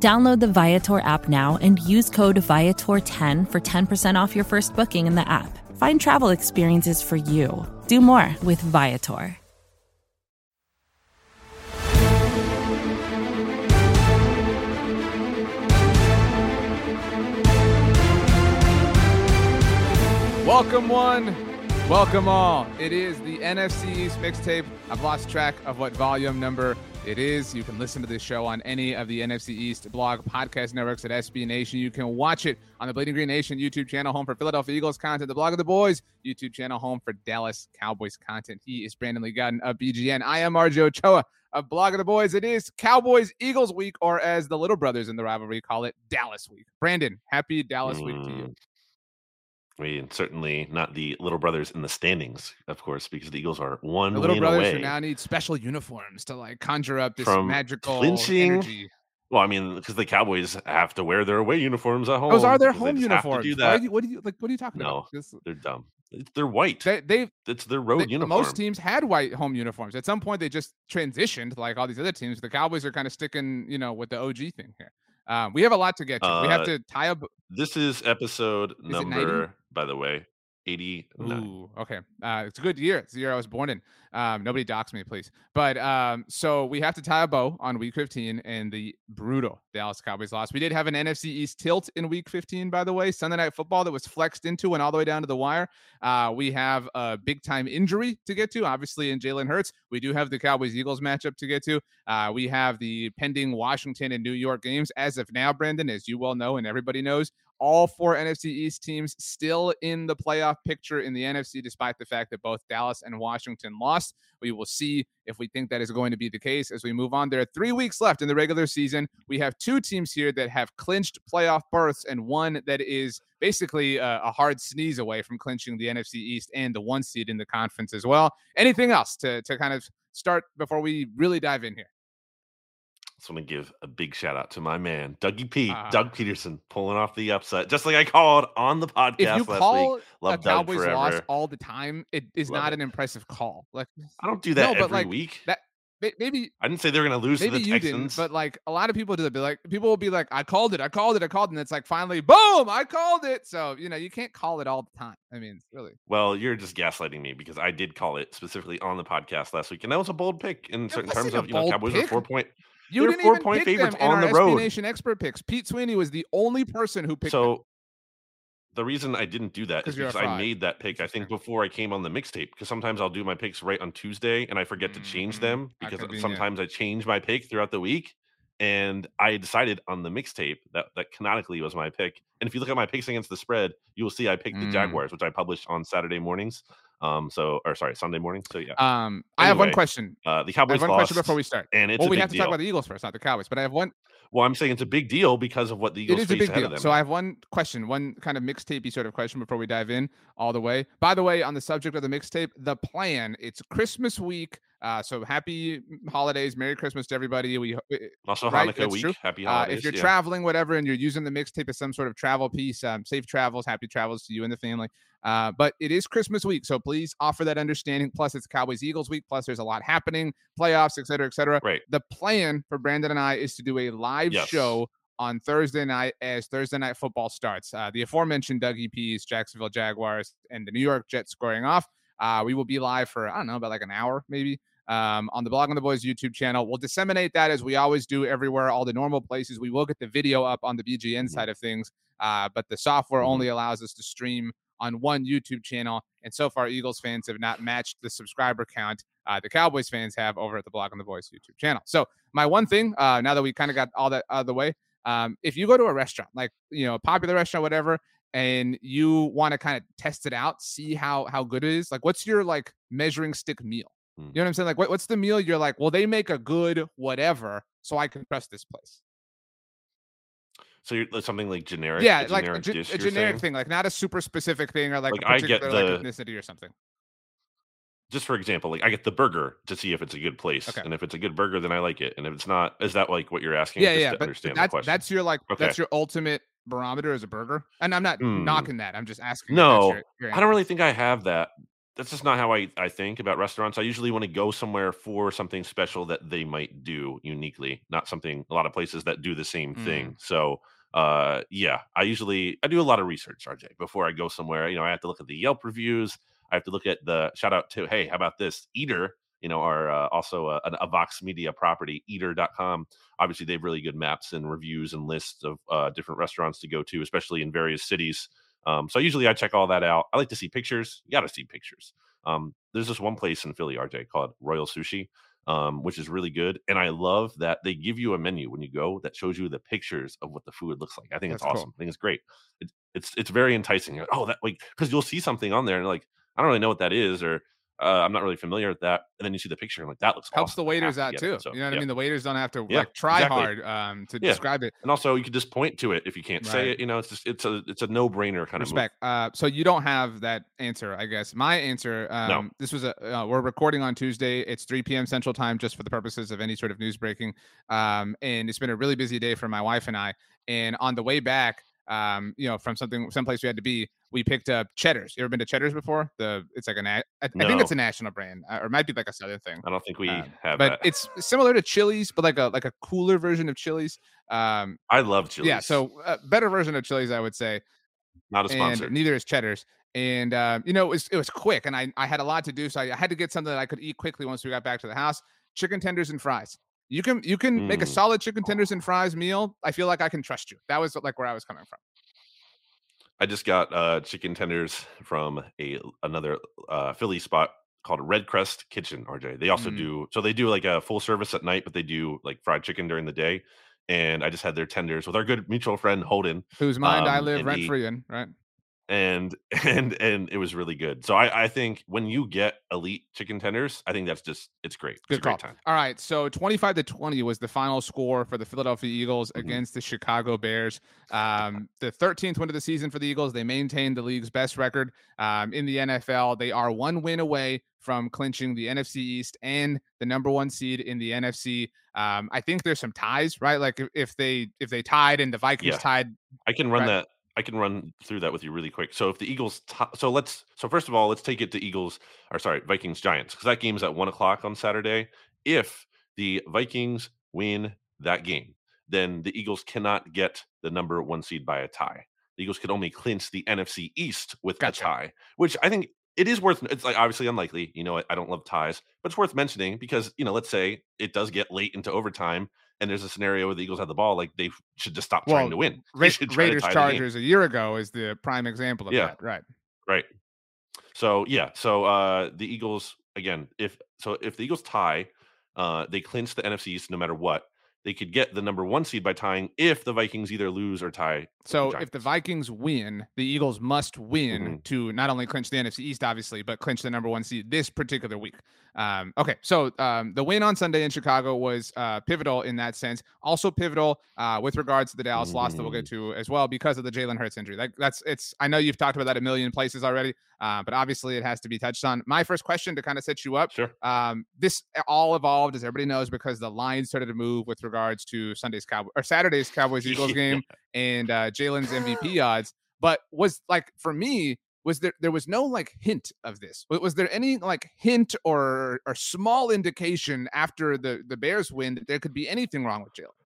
Download the Viator app now and use code Viator10 for 10% off your first booking in the app. Find travel experiences for you. Do more with Viator. Welcome one, welcome all. It is the NFC East mixtape. I've lost track of what volume number it is. You can listen to this show on any of the NFC East blog podcast networks at SB Nation. You can watch it on the Bleeding Green Nation YouTube channel, home for Philadelphia Eagles content, the Blogging the Boys YouTube channel, home for Dallas Cowboys content. He is Brandon Lee Gowton of BGN. I am RJ Ochoa of Blogging the Boys. It is Cowboys Eagles week, or as the little brothers in the rivalry call it, Dallas week. Brandon, happy Dallas mm. week to you. I mean, certainly not the little brothers in the standings, of course, because the Eagles are one the little brothers away now need special uniforms to like conjure up this from magical clinching. Energy. Well, I mean, because the Cowboys have to wear their away uniforms at home. Those are their home uniforms. Do that. You, what do you like? What are you talking no, about? No, they're dumb. They're white. They, they've it's their road they, uniform. Most teams had white home uniforms. At some point, they just transitioned, like all these other teams. The Cowboys are kind of sticking, you know, with the OG thing here. Um, we have a lot to get to. Uh, we have uh, to tie up. This is episode is number, by the way, 80. Ooh, okay. Uh, it's a good year. It's the year I was born in. Um, nobody docks me, please. But um, so we have to tie a bow on week 15 and the brutal Dallas Cowboys loss. We did have an NFC East tilt in week 15, by the way, Sunday night football that was flexed into and all the way down to the wire. Uh, we have a big time injury to get to, obviously, in Jalen Hurts. We do have the Cowboys Eagles matchup to get to. Uh, we have the pending Washington and New York games. As of now, Brandon, as you well know and everybody knows, all four NFC East teams still in the playoff picture in the NFC, despite the fact that both Dallas and Washington lost. We will see if we think that is going to be the case as we move on. There are three weeks left in the regular season. We have two teams here that have clinched playoff berths and one that is basically a, a hard sneeze away from clinching the NFC East and the one seed in the conference as well. Anything else to, to kind of start before we really dive in here? Just want to give a big shout out to my man, Dougie P, uh, Doug Pederson pulling off the upset, just like I called on the podcast if you last call week. Love a Doug Cowboys loss all the time, it is Love not it. an impressive call. Like I don't do that no, every like, week. That maybe I didn't say they were going to lose maybe to the you Texans, didn't, but like a lot of people do that. Be like, people will be like, "I called it, I called it, I called it," and it's like finally, boom, I called it. So you know, you can't call it all the time. I mean, really. Well, you're just gaslighting me because I did call it specifically on the podcast last week, and that was a bold pick in certain terms of you know Cowboys pick. are four point. You They're didn't four even point pick favorites them on the road. Nation expert picks. Pete Sweeney was the only person who picked. So them. the reason I didn't do that is because I made that pick. I think before I came on the mixtape because sometimes I'll do my picks right on Tuesday and I forget to change mm-hmm. them because sometimes I change my pick throughout the week. And I decided on the mixtape that that canonically was my pick. And if you look at my picks against the spread, you will see I picked mm. the Jaguars, which I published on Saturday mornings. Um, so or sorry, Sunday morning. So yeah. Um, I have one question. Uh, the Cowboys. I have one question before we start. And it's well, we have to deal. talk about the Eagles first, not the Cowboys. But I have one. Well, I'm saying it's a big deal because of what the Eagles. It is a big deal. So I have one question, one kind of mixtapey sort of question before we dive in all the way. By the way, on the subject of the mixtape, the plan. It's Christmas week. Uh, so happy holidays, Merry Christmas to everybody. We also right? Hanukkah That's week. True. Happy holidays. Uh, if you're yeah. traveling, whatever, and you're using the mixtape as some sort of travel piece, um, safe travels, happy travels to you and the family. Uh, but it is Christmas week, so please offer that understanding. Plus, it's Cowboys Eagles week. Plus, there's a lot happening, playoffs, et cetera, et cetera. Right. The plan for Brandon and I is to do a live yes. show on Thursday night as Thursday night football starts. Uh, the aforementioned Dougie P's Jacksonville Jaguars and the New York Jets scoring off. Uh, we will be live for I don't know about like an hour maybe um, on the Blogging the Boys YouTube channel. We'll disseminate that as we always do everywhere, all the normal places. We will get the video up on the BGN mm-hmm. side of things, uh, but the software mm-hmm. only allows us to stream on one YouTube channel. And so far, Eagles fans have not matched the subscriber count uh, the Cowboys fans have over at the Blogging the Boys YouTube channel. So my one thing, uh, now that we kind of got all that out of the way, um, if you go to a restaurant, like you know, a popular restaurant, whatever, and you want to kind of test it out, see how how good it is, like what's your like measuring stick meal? You know what I'm saying? Like, what, what's the meal you're like, well, they make a good whatever, so I can trust this place. So you're something like generic, yeah, like generic a, generic saying? thing, like not a super specific thing or like, like I get the like, ethnicity or something. Just for example, like I get the burger to see if it's a good place, okay. and if it's a good burger, then I like it, and if it's not, is that like what you're asking? Yeah, yeah. But, but that's that's your like okay. that's your ultimate barometer as a burger, and I'm not mm. knocking that. I'm just asking. No, your, your I don't really think I have that that's just not how I, I think about restaurants. I usually want to go somewhere for something special that they might do uniquely, not something a lot of places that do the same mm. thing. So uh yeah, I usually I do a lot of research, RJ, before I go somewhere. You know, I have to look at the Yelp reviews. I have to look at the shout out to hey, how about this Eater? You know, are uh, also a, a, Vox Media property, eater.com. Obviously, they have really good maps and reviews and lists of uh, different restaurants to go to, especially in various cities. Um, so usually I check all that out. I like to see pictures. You got to see pictures. Um, there's this one place in Philly, RJ, called Royal Sushi, um, which is really good. And I love that they give you a menu when you go that shows you the pictures of what the food looks like. I think That's it's awesome. Cool. I think it's great. It, it's it's very enticing. Like, oh, that like because you'll see something on there and like I don't really know what that is or uh, I'm not really familiar with that. And then you see the picture and like that looks helps awesome. the waiters out too. So, you know what yeah. I mean? The waiters don't have to yeah, like try exactly. hard um, to yeah. describe it. And also you can just point to it if you can't right. say it. You know, it's just it's a it's a no brainer kind Respect. of respect. Uh, so you don't have that answer, I guess. My answer. Um, no. This was a uh, we're recording on Tuesday. It's 3 p.m. Central Time, just for the purposes of any sort of news breaking. Um, and it's been a really busy day for my wife and I. And on the way back, um, you know, from something someplace we had to be, we picked up Cheddar's. You ever been to Cheddar's before? The it's like a na- I, no. I think it's a national brand, uh, or it might be like a southern thing. I don't think we um, have, but that. it's similar to Chili's, but like a like a cooler version of Chili's. Um, I love Chili's. Yeah, so a uh, better version of Chili's, I would say. Not a sponsor. And neither is Cheddar's. And uh, you know, it was it was quick, and I I had a lot to do, so I had to get something that I could eat quickly once we got back to the house. Chicken tenders and fries. You can you can mm. make a mm. solid chicken tenders and fries meal. I feel like I can trust you. That was like where I was coming from. I just got uh, chicken tenders from a another uh, Philly spot called Red Crest Kitchen. RJ. They also mm. do so they do like a full service at night, but they do like fried chicken during the day. And I just had their tenders with our good mutual friend Holden, whose mind um, I live rent free in. Right and and and it was really good. So I, I think when you get elite chicken tenders, I think that's just it's great. Good it's call. time. All right, so twenty five to twenty was the final score for the Philadelphia Eagles mm-hmm. against the Chicago Bears. Um, the thirteenth win of the season for the Eagles. They maintained the league's best record um, in the NFL. They are one win away from clinching the NFC East and the number one seed in the NFC. Um, I think there's some ties, right? Like if, if they if they tied and the Vikings yeah. tied, I can run right? that I can run mm-hmm. through that with you really quick. So if the Eagles, t- so let's, so first of all, let's take it to Eagles, or sorry, Vikings Giants, because that game is at one o'clock on Saturday. If the Vikings win that game, then the Eagles cannot get the number one seed by a tie. The Eagles could only clinch the NFC East with gotcha. a tie, which I think it is worth. It's like obviously unlikely. You know, I, I don't love ties, but it's worth mentioning because you know, let's say it does get late into overtime and there's a scenario where the Eagles have the ball, like they should just stop well, trying to win. Ra- Raiders Chargers a year ago is the prime example of yeah. that. Right. Right. So yeah, so uh the Eagles again, if so if the Eagles tie, uh they clinch the NFC East no matter what they could get the number one seed by tying if the Vikings either lose or tie. So the if the Vikings win, the Eagles must win mm-hmm. to not only clinch the NFC East, obviously, but clinch the number one seed this particular week. Um, okay, so um, the win on Sunday in Chicago was uh, pivotal in that sense. Also pivotal uh, with regards to the Dallas mm-hmm. loss that we'll get mm-hmm. to as well because of the Jalen Hurts injury. That, that's it's. I know you've talked about that a million places already, uh, but obviously it has to be touched on. My first question to kind of set you up. Sure. Um, this all evolved, as everybody knows, because the line started to move with regards to Sunday's Cowboy or Saturday's Cowboys Eagles game and uh, Jalen's MVP odds. But was like for me, was there there was no like hint of this was there any like hint or or small indication after the the bears win that there could be anything wrong with jalen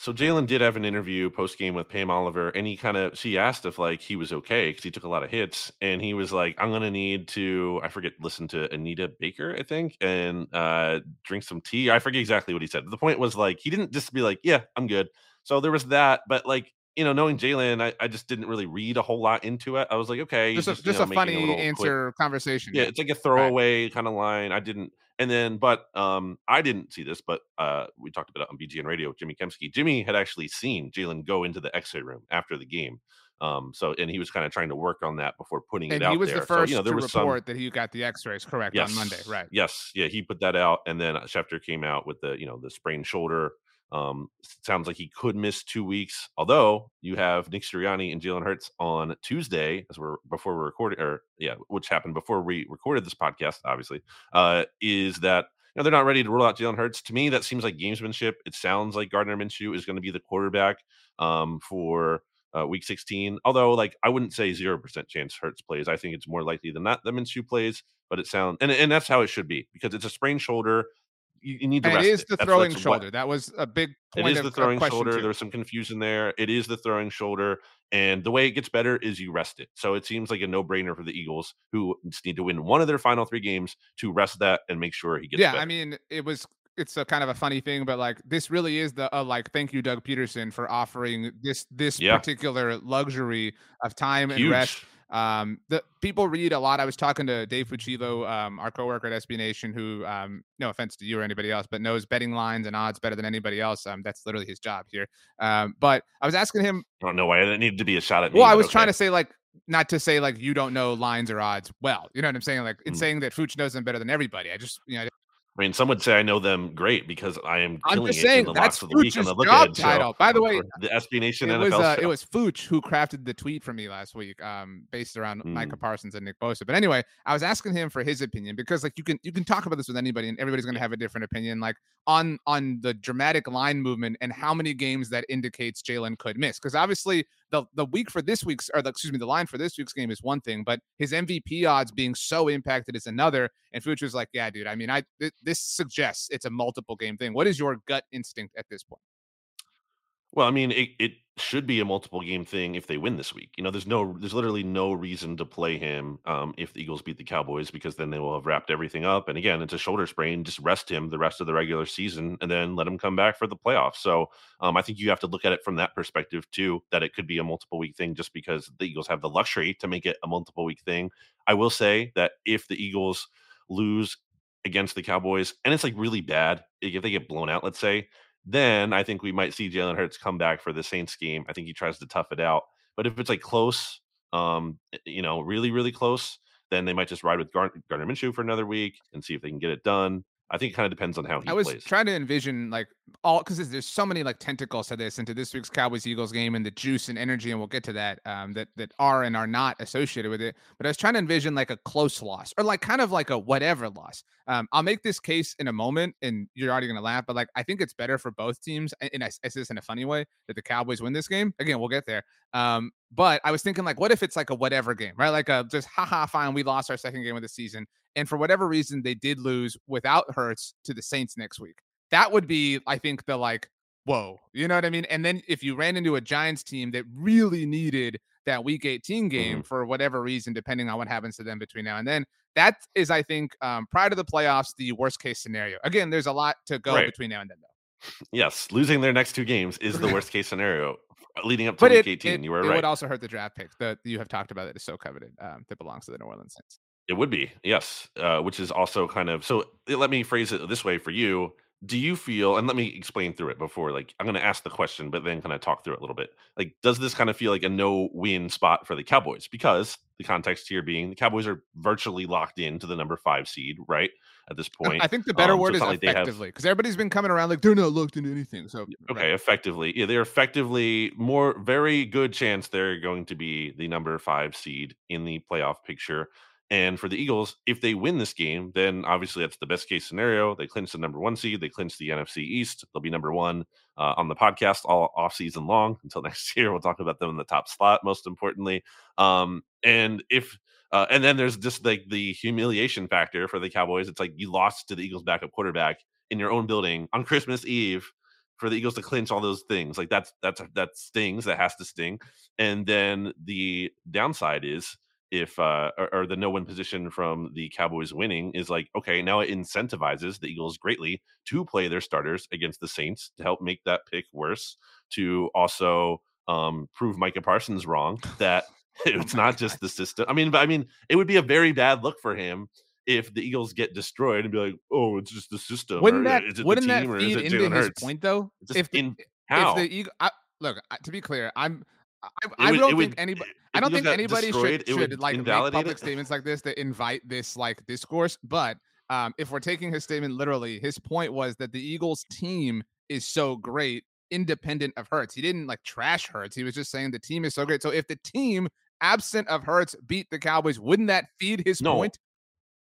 so jalen did have an interview post game with pam oliver and he kind of she asked if like he was okay because he took a lot of hits and he was like i'm gonna need to i forget listen to anita baker i think and uh drink some tea i forget exactly what he said the point was like he didn't just be like yeah i'm good so there was that but like you know, knowing Jalen, I, I just didn't really read a whole lot into it. I was like, okay, just a, just, know, a funny a answer quick, conversation. Yeah, it's like a throwaway right. kind of line. I didn't, and then, but um, I didn't see this, but uh, we talked about it on BGN Radio with Jimmy Kempski. Jimmy had actually seen Jalen go into the X-ray room after the game. Um, so and he was kind of trying to work on that before putting and it out. He was there. the first so, you know, there to was report some... that he got the X-rays correct yes. on Monday, right? Yes, yeah, he put that out, and then Schefter came out with the you know the sprained shoulder Um, sounds like he could miss two weeks. Although you have Nick Sirianni and Jalen Hurts on Tuesday, as we're before we recorded, or yeah, which happened before we recorded this podcast. Obviously, uh, is that you know they're not ready to rule out Jalen Hurts. To me, that seems like gamesmanship. It sounds like Gardner Minshew is going to be the quarterback um, for uh, week 16. Although, like, I wouldn't say zero percent chance Hurts plays. I think it's more likely than not that Minshew plays. But it sounds and and that's how it should be because it's a sprained shoulder you, you need to. It is it. the that's, throwing that's shoulder. What, that was a big. Point it is of, the throwing shoulder. Too. There was some confusion there. It is the throwing shoulder, and the way it gets better is you rest it. So it seems like a no-brainer for the Eagles, who need to win one of their final three games to rest that and make sure he gets. Yeah, better. I mean, it was it's a kind of a funny thing, but like this really is the uh, like thank you Doug Pederson for offering this this yeah. particular luxury of time Huge. and rest um, the people read a lot. I was talking to Dave Fucillo, um, our coworker at SB Nation, who, um, no offense to you or anybody else, but knows betting lines and odds better than anybody else. Um, that's literally his job here. Um, but I was asking him. I don't know why it needed to be a shot at me. Well, I was okay. trying to say like not to say like you don't know lines or odds well. You know what I'm saying? Like it's mm. saying that Fuch knows them better than everybody. I just you know I mean, some would say I know them great because I am I'm killing just saying, it in the that's of the week on the look job title. By the way, the SB Nation it NFL was uh, it was Fooch who crafted the tweet for me last week, um, based around mm. Micah Parsons and Nick Bosa. But anyway, I was asking him for his opinion because like you can you can talk about this with anybody and everybody's going to have a different opinion, like on on the dramatic line movement and how many games that indicates Jalen could miss. Because obviously the the week for this week's or the, excuse me the line for this week's game is one thing, but his MVP odds being so impacted is another. And was like, "Yeah, dude. I mean, I th- this suggests it's a multiple game thing. What is your gut instinct at this point?" Well, I mean, it, it should be a multiple game thing if they win this week. You know, there's no, there's literally no reason to play him um, if the Eagles beat the Cowboys because then they will have wrapped everything up. And again, it's a shoulder sprain. Just rest him the rest of the regular season and then let him come back for the playoffs. So um, I think you have to look at it from that perspective too, that it could be a multiple week thing just because the Eagles have the luxury to make it a multiple week thing. I will say that if the Eagles lose against the Cowboys and it's like really bad, if they get blown out, let's say, then I think we might see Jalen Hurts come back for the Saints game. I think he tries to tough it out. But if it's like close, um, you know, really, really close, then they might just ride with Gar- Gardner Minshew for another week and see if they can get it done. I think it kind of depends on how he plays. I was plays. trying to envision like all because there's so many like tentacles to this into this week's Cowboys Eagles game and the juice and energy, and we'll get to that um, that that are and are not associated with it. But I was trying to envision like a close loss or like kind of like a whatever loss. Um, I'll make this case in a moment, and you're already gonna laugh, but like I think it's better for both teams, and I, I say this in a funny way that the Cowboys win this game. Again, we'll get there. Um, but I was thinking like, what if it's like a whatever game, right? Like a just haha, fine, we lost our second game of the season and for whatever reason they did lose without Hurts to the Saints next week. That would be, I think, the like, whoa, you know what I mean? And then if you ran into a Giants team that really needed that week 18 game mm-hmm. for whatever reason, depending on what happens to them between now and then, that is, I think, um, prior to the playoffs, the worst case scenario. Again, there's a lot to go right. between now and then, though. Yes, losing their next two games is the worst case scenario leading up to but week it, 18. It, you were it right. It would also hurt the draft pick that you have talked about that is so coveted um, that belongs to the New Orleans Saints. It would be, yes, uh, which is also kind of so. Let me phrase it this way for you: Do you feel? And let me explain through it before. Like, I'm going to ask the question, but then kind of talk through it a little bit. Like, does this kind of feel like a no-win spot for the Cowboys? Because the context here being the Cowboys are virtually locked into the number five seed, right? At this point, I think the better um, word so is effectively because everybody's been coming around like they're not locked into anything. So okay, right. effectively, yeah, they're effectively more very good chance they're going to be the number five seed in the playoff picture. And for the Eagles, if they win this game, then obviously that's the best case scenario. They clinch the number one seed, they clinch the NFC East. They'll be number one uh, on the podcast all off season long until next year. We'll talk about them in the top slot, most importantly. Um, and if uh, and then there's just like the humiliation factor for the Cowboys. It's like you lost to the Eagles' backup quarterback in your own building on Christmas Eve for the Eagles to clinch all those things. Like that's that's that stings. That has to sting. And then the downside is if uh or, or, the no win position from the Cowboys winning is like okay now it incentivizes the Eagles greatly to play their starters against the Saints to help make that pick worse to also um prove Micah Parsons wrong that oh it's not just the system I mean but I mean it would be a very bad look for him if the Eagles get destroyed and be like oh it's just the system wouldn't that wouldn't that feed into his point though? If the, in, how? if the Eagle I, look to be clear I'm I, I would, don't think anybody. I don't think anybody should, should like make public it. statements like this that invite this like discourse. But um, if we're taking his statement literally, his point was that the Eagles team is so great, independent of Hurts. He didn't like trash Hurts. He was just saying the team is so great. So if the team absent of Hurts beat the Cowboys, wouldn't that feed his no. point?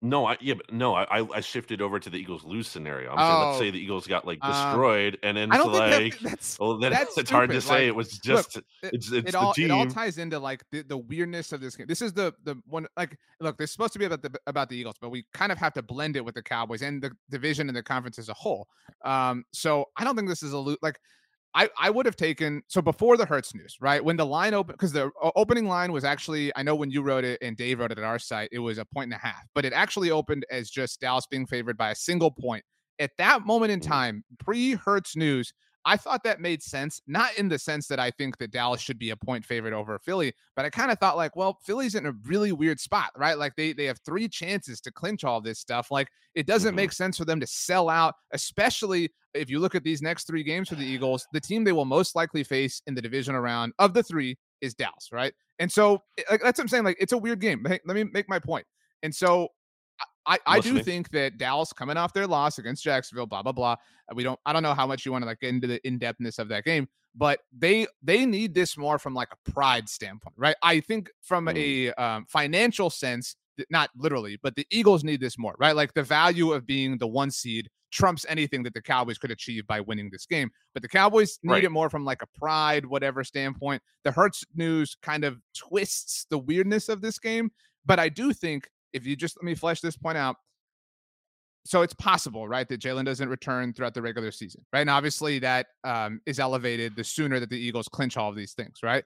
No, I yeah, but no, I I shifted over to the Eagles lose scenario. I'm saying, let's say oh, the Eagles got like um, destroyed, and then I don't it's think like, that, that's well, then that's it's hard to say. Like, it was just look, it's it's it the all it all ties into like the, the weirdness of this game. This is the the one like look, this is supposed to be about the about the Eagles, but we kind of have to blend it with the Cowboys and the division and the conference as a whole. Um, so I don't think this is a like I, I would have taken so before the Hurts news, right? When the line open because the opening line was actually I know when you wrote it and Dave wrote it at our site, it was a point and a half, but it actually opened as just Dallas being favored by a single point. At that moment in mm. time, pre Hurts news, I thought that made sense, not in the sense that I think that Dallas should be a point favorite over Philly, but I kind of thought like, well, Philly's in a really weird spot, right? Like they they have three chances to clinch all this stuff. Like it doesn't mm-hmm. make sense for them to sell out, especially if you look at these next three games for the Eagles. The team they will most likely face in the divisional round of the three is Dallas, right? And so like, that's what I'm saying. Like it's a weird game. Let me make my point. And so I, I do think that Dallas coming off their loss against Jacksonville, blah blah blah. We don't. I don't know how much you want to like get into the in depthness of that game, but they they need this more from like a pride standpoint, right? I think from mm. a um, financial sense, not literally, but the Eagles need this more, right? Like the value of being the one seed trumps anything that the Cowboys could achieve by winning this game. But the Cowboys need right. it more from like a pride, whatever standpoint. The Hurts news kind of twists the weirdness of this game. But I do think if you just let me flesh this point out. So it's possible, right, that Jalen doesn't return throughout the regular season, right? And obviously that um, is elevated the sooner that the Eagles clinch all of these things, right?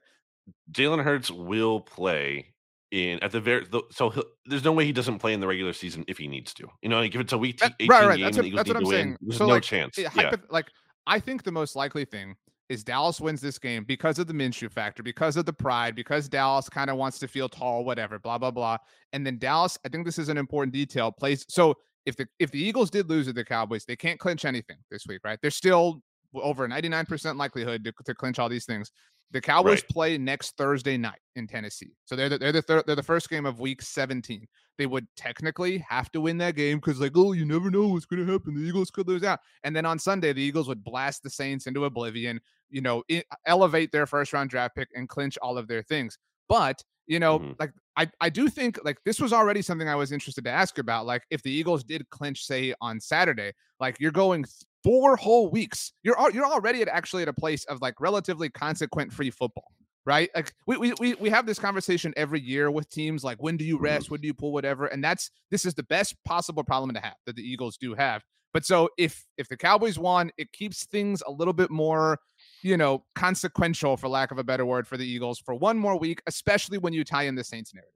Jalen Hurts will play in at the very the, so there's no way he doesn't play in the regular season if he needs to. You know, like if it's a week 18 right, right. game, that's what, that's what I'm saying. Win, there's so no like, chance. It, yeah. like I think the most likely thing is Dallas wins this game because of the Minshew factor, because of the pride, because Dallas kind of wants to feel tall, whatever, blah blah blah. And then Dallas, I think this is an important detail. Plays so if the if the Eagles did lose to the Cowboys, they can't clinch anything this week, right? They're still over a 99% likelihood to, to clinch all these things. The Cowboys right. play next Thursday night in Tennessee, so they're the, they're the thir- they're the first game of Week 17. They would technically have to win that game because, like, oh, you never know what's going to happen. The Eagles could lose out, and then on Sunday, the Eagles would blast the Saints into oblivion. You know, it, elevate their first round draft pick and clinch all of their things. But you know, mm-hmm. like I, I do think like this was already something I was interested to ask about. Like if the Eagles did clinch, say on Saturday, like you're going four whole weeks. You're you're already at actually at a place of like relatively consequent free football, right? Like we we we we have this conversation every year with teams like when do you mm-hmm. rest, when do you pull whatever, and that's this is the best possible problem to have that the Eagles do have. But so if if the Cowboys won, it keeps things a little bit more, you know, consequential for lack of a better word for the Eagles for one more week, especially when you tie in the Saints narrative.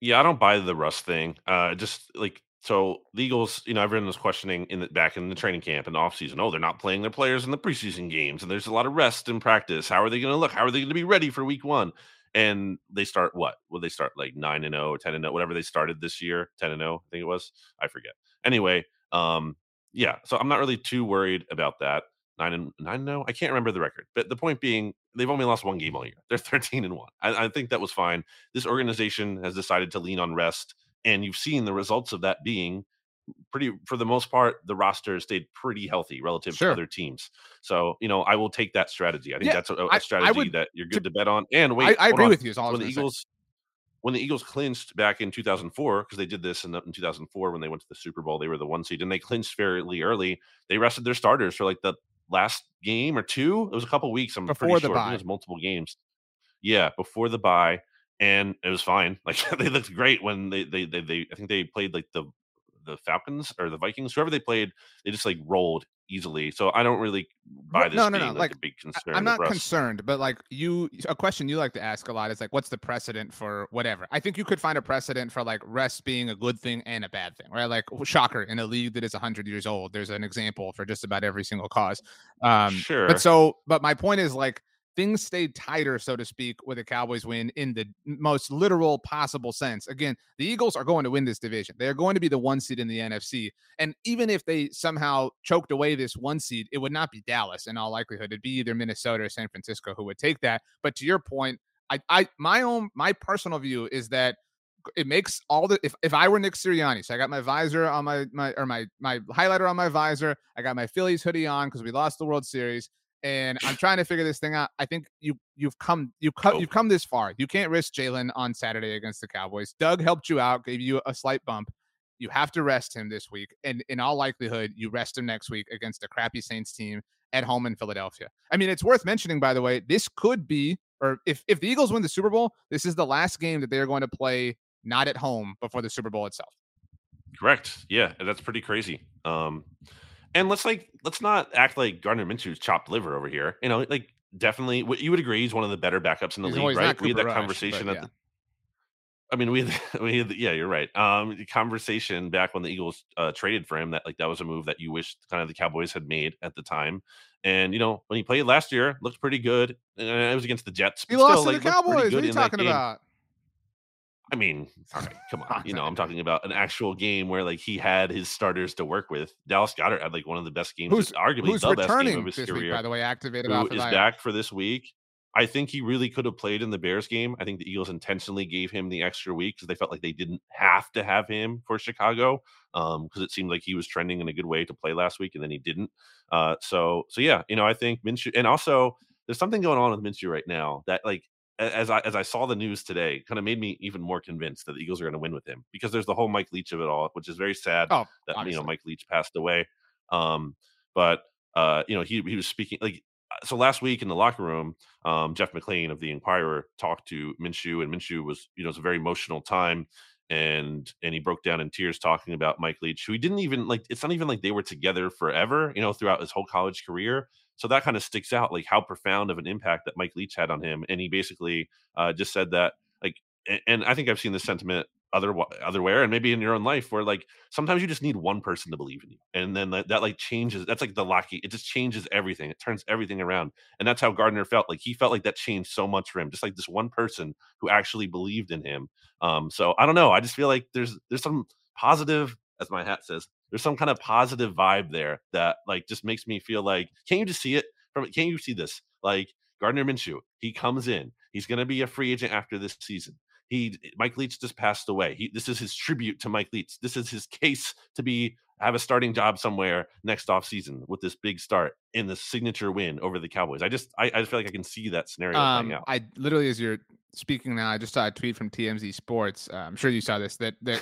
Yeah, I don't buy the rust thing. Uh just like so the Eagles, you know, everyone was questioning in the back in the training camp and off season. Oh, they're not playing their players in the preseason games, and there's a lot of rest in practice. How are they going to look? How are they going to be ready for week one? And they start what? Will they start like nine and 0, 10 and 0, whatever they started this year, 10 and 0, I think it was. I forget. Anyway, um, yeah, so I'm not really too worried about that. Nine and nine and. I can't remember the record, but the point being, they've only lost one game all year. They're 13 and one. I, I think that was fine. This organization has decided to lean on rest, and you've seen the results of that being pretty for the most part the roster stayed pretty healthy relative sure. to other teams so you know i will take that strategy i think yeah, that's a, a strategy I, I would, that you're good to, to, bet on and wait i, I agree on. with you when the eagles say. when the eagles clinched back in 2004 because they did this in, in 2004 when they went to the super bowl they were the one seed and they clinched fairly early they rested their starters for like the last game or two it was a couple weeks i'm before pretty the sure bye. it was multiple games yeah before the bye and it was fine. Like they looked great when they, they they they I think they played like the the Falcons or the Vikings, whoever they played, they just like rolled easily. So I don't really buy this. No, no, no. Like, like, a big concern. I'm not concerned, but like you, a question you like to ask a lot is like, what's the precedent for whatever? I think you could find a precedent for like rest being a good thing and a bad thing, right? Like shocker in a league that is 100 years old, there's an example for just about every single cause. Um, sure. But so, but my point is like things stayed tighter, so to speak, with a Cowboys win in the most literal possible sense. Again, the Eagles are going to win this division. They are going to be the one seed in the NFC. And even if they somehow choked away this one seed, it would not be Dallas in all likelihood. It'd be either Minnesota or San Francisco who would take that. But to your point, I, I my own my personal view is that it makes all the if, if I were Nick Sirianni, so I got my visor on my my or my my highlighter on my visor, I got my Phillies hoodie on because we lost the World Series, and I'm trying to figure this thing out. I think you you've come you come oh. you've come this far. You can't risk Jalen on Saturday against the Cowboys. Doug helped you out, gave you a slight bump. You have to rest him this week, and in all likelihood, you rest him next week against a crappy Saints team at home in Philadelphia. I mean, it's worth mentioning, by the way, this could be, or if if the Eagles win the Super Bowl, this is the last game that they are going to play not at home before the Super Bowl itself. Correct. Yeah, that's pretty crazy. Um, and let's like let's not act like Gardner Minshew's chopped liver over here. You know, like definitely, you would agree he's one of the better backups in the he's league, right? We had that Rush, conversation yeah. at the, I mean, we had, we had, yeah, you're right. Um, the conversation back when the Eagles uh, traded for him that like that was a move that you wished kind of the Cowboys had made at the time. And you know, when he played last year, looked pretty good. And it was against the Jets. He lost still, to like, the Cowboys. What are you talking about? I mean, all right, come on. You know, I'm talking about an actual game where like he had his starters to work with. Dallas Goedert had like one of the best games, who's, arguably who's the best game of his career. Week, by the way, activated who off is back for this week. I think he really could have played in the Bears game. I think the Eagles intentionally gave him the extra week because they felt like they didn't have to have him for Chicago because um, it seemed like he was trending in a good way to play last week, and then he didn't. Uh, so, so yeah, you know, I think Minshew, and also there's something going on with Minshew right now that like as I as I saw the news today, kind of made me even more convinced that the Eagles are going to win with him because there's the whole Mike Leach of it all, which is very sad oh, that obviously. you know Mike Leach passed away. Um, but uh, you know he he was speaking like so last week in the locker room, um, Jeff McLane of the Inquirer talked to Minshew, and Minshew was you know it's a very emotional time, and and he broke down in tears talking about Mike Leach, who he didn't even like. It's not even like they were together forever, you know, throughout his whole college career. So that kind of sticks out, like how profound of an impact that Mike Leach had on him. And he basically uh, just said that, like, and, and I think I've seen this sentiment other otherwhere and maybe in your own life where like sometimes you just need one person to believe in you and then that, that like changes that's like the lucky it just changes everything it turns everything around and that's how gardner felt like he felt like that changed so much for him just like this one person who actually believed in him um so i don't know i just feel like there's there's some positive as my hat says there's some kind of positive vibe there that like just makes me feel like can you just see it from can you see this? Like gardner minshew he comes in he's going to be a free agent after this season he Mike Leach just passed away. He, this is his tribute to Mike Leach. This is his case to be have a starting job somewhere next off season with this big start in the signature win over the Cowboys. I just I, I feel like I can see that scenario um, playing out. I literally as you're speaking now, I just saw a tweet from TMZ Sports. Uh, I'm sure you saw this that that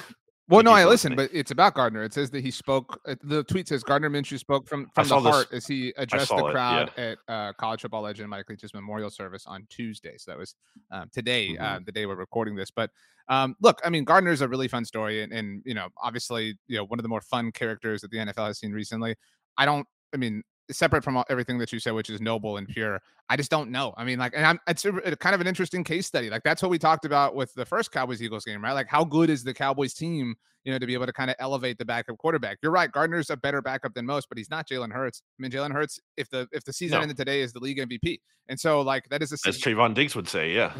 well, no, I listened, but it's about Gardner. It says that he spoke. Uh, the tweet says Gardner Minshew spoke from from the heart this. as he addressed the crowd it, yeah. at uh, college football legend Mike Leach's memorial service on Tuesday. So that was um, today, mm-hmm. uh, the day we're recording this. But um, look, I mean, Gardner is a really fun story, and, and you know, obviously, you know, one of the more fun characters that the NFL has seen recently. I don't. I mean, separate from everything that you said, which is noble and pure. I just don't know. I mean, like, and I'm, it's a, a, kind of an interesting case study. Like, that's what we talked about with the first Cowboys Eagles game, right? Like, how good is the Cowboys team, you know, to be able to kind of elevate the backup quarterback? You're right. Gardner's a better backup than most, but he's not Jalen Hurts. I mean, Jalen Hurts, if the if the season no. ended today, is the league MVP. And so, like, that is a as Trevon Diggs would say, yeah.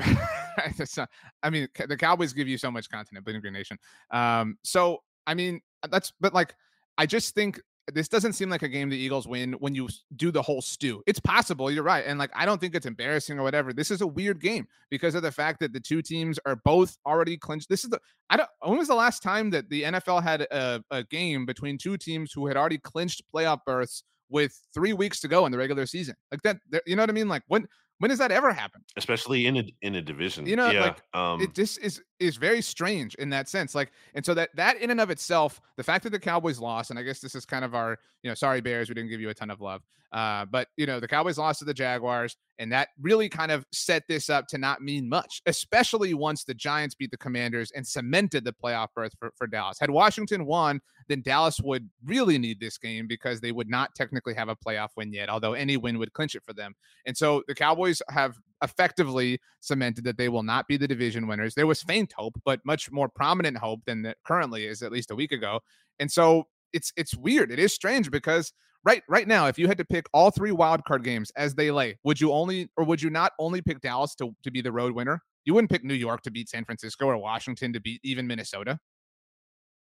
not, I mean, the Cowboys give you so much content at Bleeding Green Nation. Um, so I mean, that's but like I just think this doesn't seem like a game the Eagles win when you do the whole stew. It's possible, you're right. And like I don't think it's embarrassing or whatever. This is a weird game because of the fact that the two teams are both already clinched. This is the I don't when was the last time that the NFL had a, a game between two teams who had already clinched playoff berths with three weeks to go in the regular season? Like that, you know what I mean? Like when when does that ever happen? Especially in a in a division. You know, yeah. like um, it just is is very strange in that sense. Like, and so that that in and of itself, the fact that the Cowboys lost, and I guess this is kind of our, you know, sorry Bears, we didn't give you a ton of love. Uh, but you know, the Cowboys lost to the Jaguars, and that really kind of set this up to not mean much, especially once the Giants beat the Commanders and cemented the playoff berth for, for Dallas. Had Washington won, then Dallas would really need this game because they would not technically have a playoff win yet, although any win would clinch it for them. And so the Cowboys have effectively cemented that they will not be the division winners. There was faint hope, but much more prominent hope than that currently is at least a week ago. And so it's it's weird. It is strange because right right now, if you had to pick all three wild card games as they lay, would you only or would you not only pick Dallas to, to be the road winner? You wouldn't pick New York to beat San Francisco or Washington to beat even Minnesota.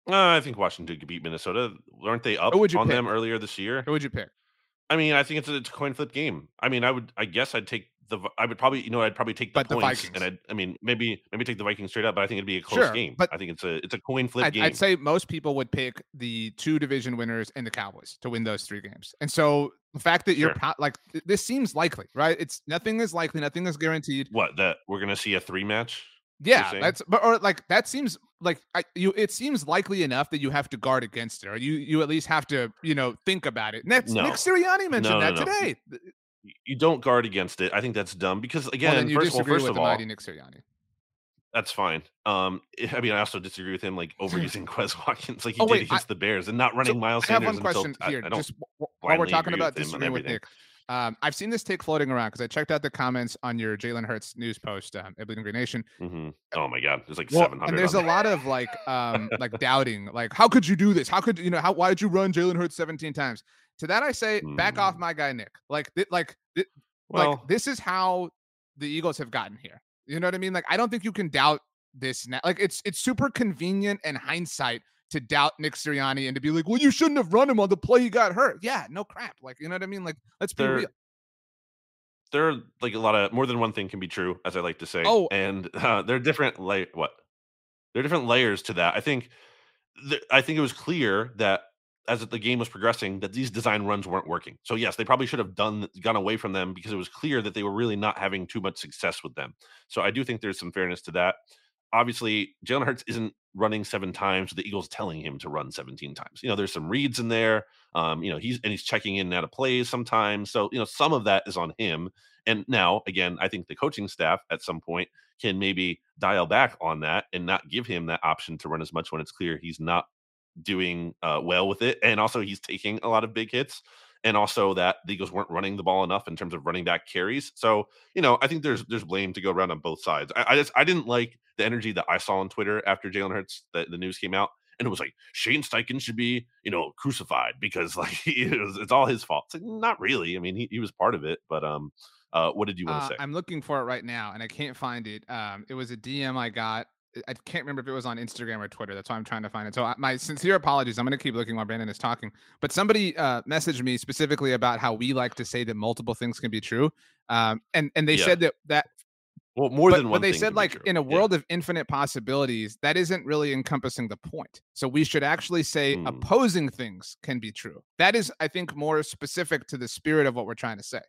Uh, I think Washington could beat Minnesota. Aren't they up on pick? them earlier this year? Who would you pick? I mean, I think it's a, it's a coin flip game. I mean, I would, I guess I'd take the I would probably you know I'd probably take the but points the and I'd, I mean maybe maybe take the Vikings straight up, but I think it'd be a close sure, game. But I think it's a it's a coin flip I'd, game. I'd say most people would pick the two division winners and the Cowboys to win those three games. And so the fact that sure. you're like this seems likely, right? It's nothing is likely, nothing is guaranteed. What that we're gonna see a three match? Yeah, that's but or like that seems like I, you. It seems likely enough that you have to guard against it, or you you at least have to you know think about it. Next, no. Nick Sirianni mentioned no, no, that today you don't guard against it. I think that's dumb because again, well, first, well, first of all, Nick Sirianni. That's fine. Um, I mean, I also disagree with him like overusing Quez Watkins like he oh, wait, did against I, the Bears and not running so Miles Sanders. I have one question until, here. I, I just while we're talking about disagreeing with Nick, um, I've seen this take floating around because I checked out the comments on your Jalen Hurts news post um, at Bleeding Green Nation. Mm-hmm. Oh my God, there's like well, 700. And there's a lot of like, um, like doubting, like, how could you do this? How could you know? How why did you run Jalen Hurts 17 times? To that I say, mm. back off, mm. my guy Nick. Like, th- like, th- well, like this is how the Eagles have gotten here. You know what I mean? Like I don't think you can doubt this now. Like it's it's super convenient and hindsight to doubt Nick Sirianni and to be like, well, you shouldn't have run him on the play he got hurt. Yeah, no crap. Like you know what I mean? Like let's be there, real. There are like a lot of more than one thing can be true, as I like to say. Oh, and uh, there are different like what there are different layers to that. I think th- I think it was clear that as the game was progressing that these design runs weren't working. So yes, they probably should have done gone away from them because it was clear that they were really not having too much success with them. So I do think there's some fairness to that. Obviously, Jalen Hurts isn't running seven times. The Eagles telling him to run 17 times. You know, there's some reads in there. Um, you know, he's and he's checking in and out of plays sometimes. So you know, some of that is on him. And now, again, I think the coaching staff at some point can maybe dial back on that and not give him that option to run as much when it's clear he's not doing uh, well with it, and also he's taking a lot of big hits, and also that the Eagles weren't running the ball enough in terms of running back carries. So you know, I think there's there's blame to go around on both sides. I, I just I didn't like the energy that I saw on Twitter after Jalen Hurts the, the news came out, and it was like Shane Steichen should be you know crucified because like it was, it's all his fault. Like, not really. I mean, he, he was part of it, but um. Uh, what did you want to uh, say? I'm looking for it right now, and I can't find it. Um, it was a DM I got I can't remember if it was on Instagram or Twitter. That's why I'm trying to find it. So my sincere apologies. I'm going to keep looking while Brandon is talking. But somebody uh, messaged me specifically about how we like to say that multiple things can be true, um, and and they yeah. said that that well more but, than one. But they said like in a world yeah. of infinite possibilities, that isn't really encompassing the point. So we should actually say mm. opposing things can be true. That is, I think, more specific to the spirit of what we're trying to say.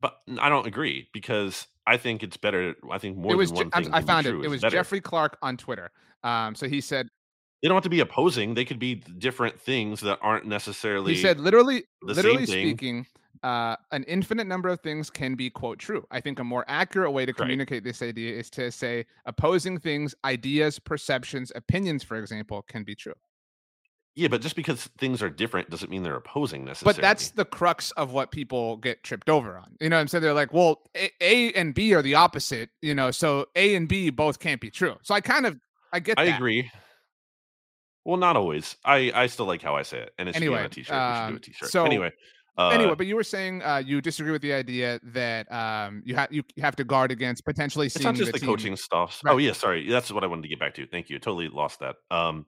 But I don't agree because I think it's better. I think more it was, than one thing. I found it. It was better. Jeffrey Clark on Twitter. Um, so he said they don't have to be opposing. They could be different things that aren't necessarily. He said literally, literally speaking, uh, an infinite number of things can be quote true. I think a more accurate way to communicate right. this idea is to say opposing things, ideas, perceptions, opinions, for example, can be true. Yeah, but just because things are different doesn't mean they're opposing necessarily. But that's the crux of what people get tripped over on. You know what I'm saying? They're like, well, A, a and B are the opposite, you know, so A and B both can't be true. So I kind of I get I that. agree. Well, not always. I I still like how I say it. And it's anyway, a t-shirt. Um, we should do a um, t-shirt. So anyway. Uh, anyway, but you were saying uh, you disagree with the idea that um, you have you have to guard against potentially. It's not just the, the coaching stuff. Oh, right. Oh yeah, sorry, that's what I wanted to get back to. Thank you. Totally lost that. Um,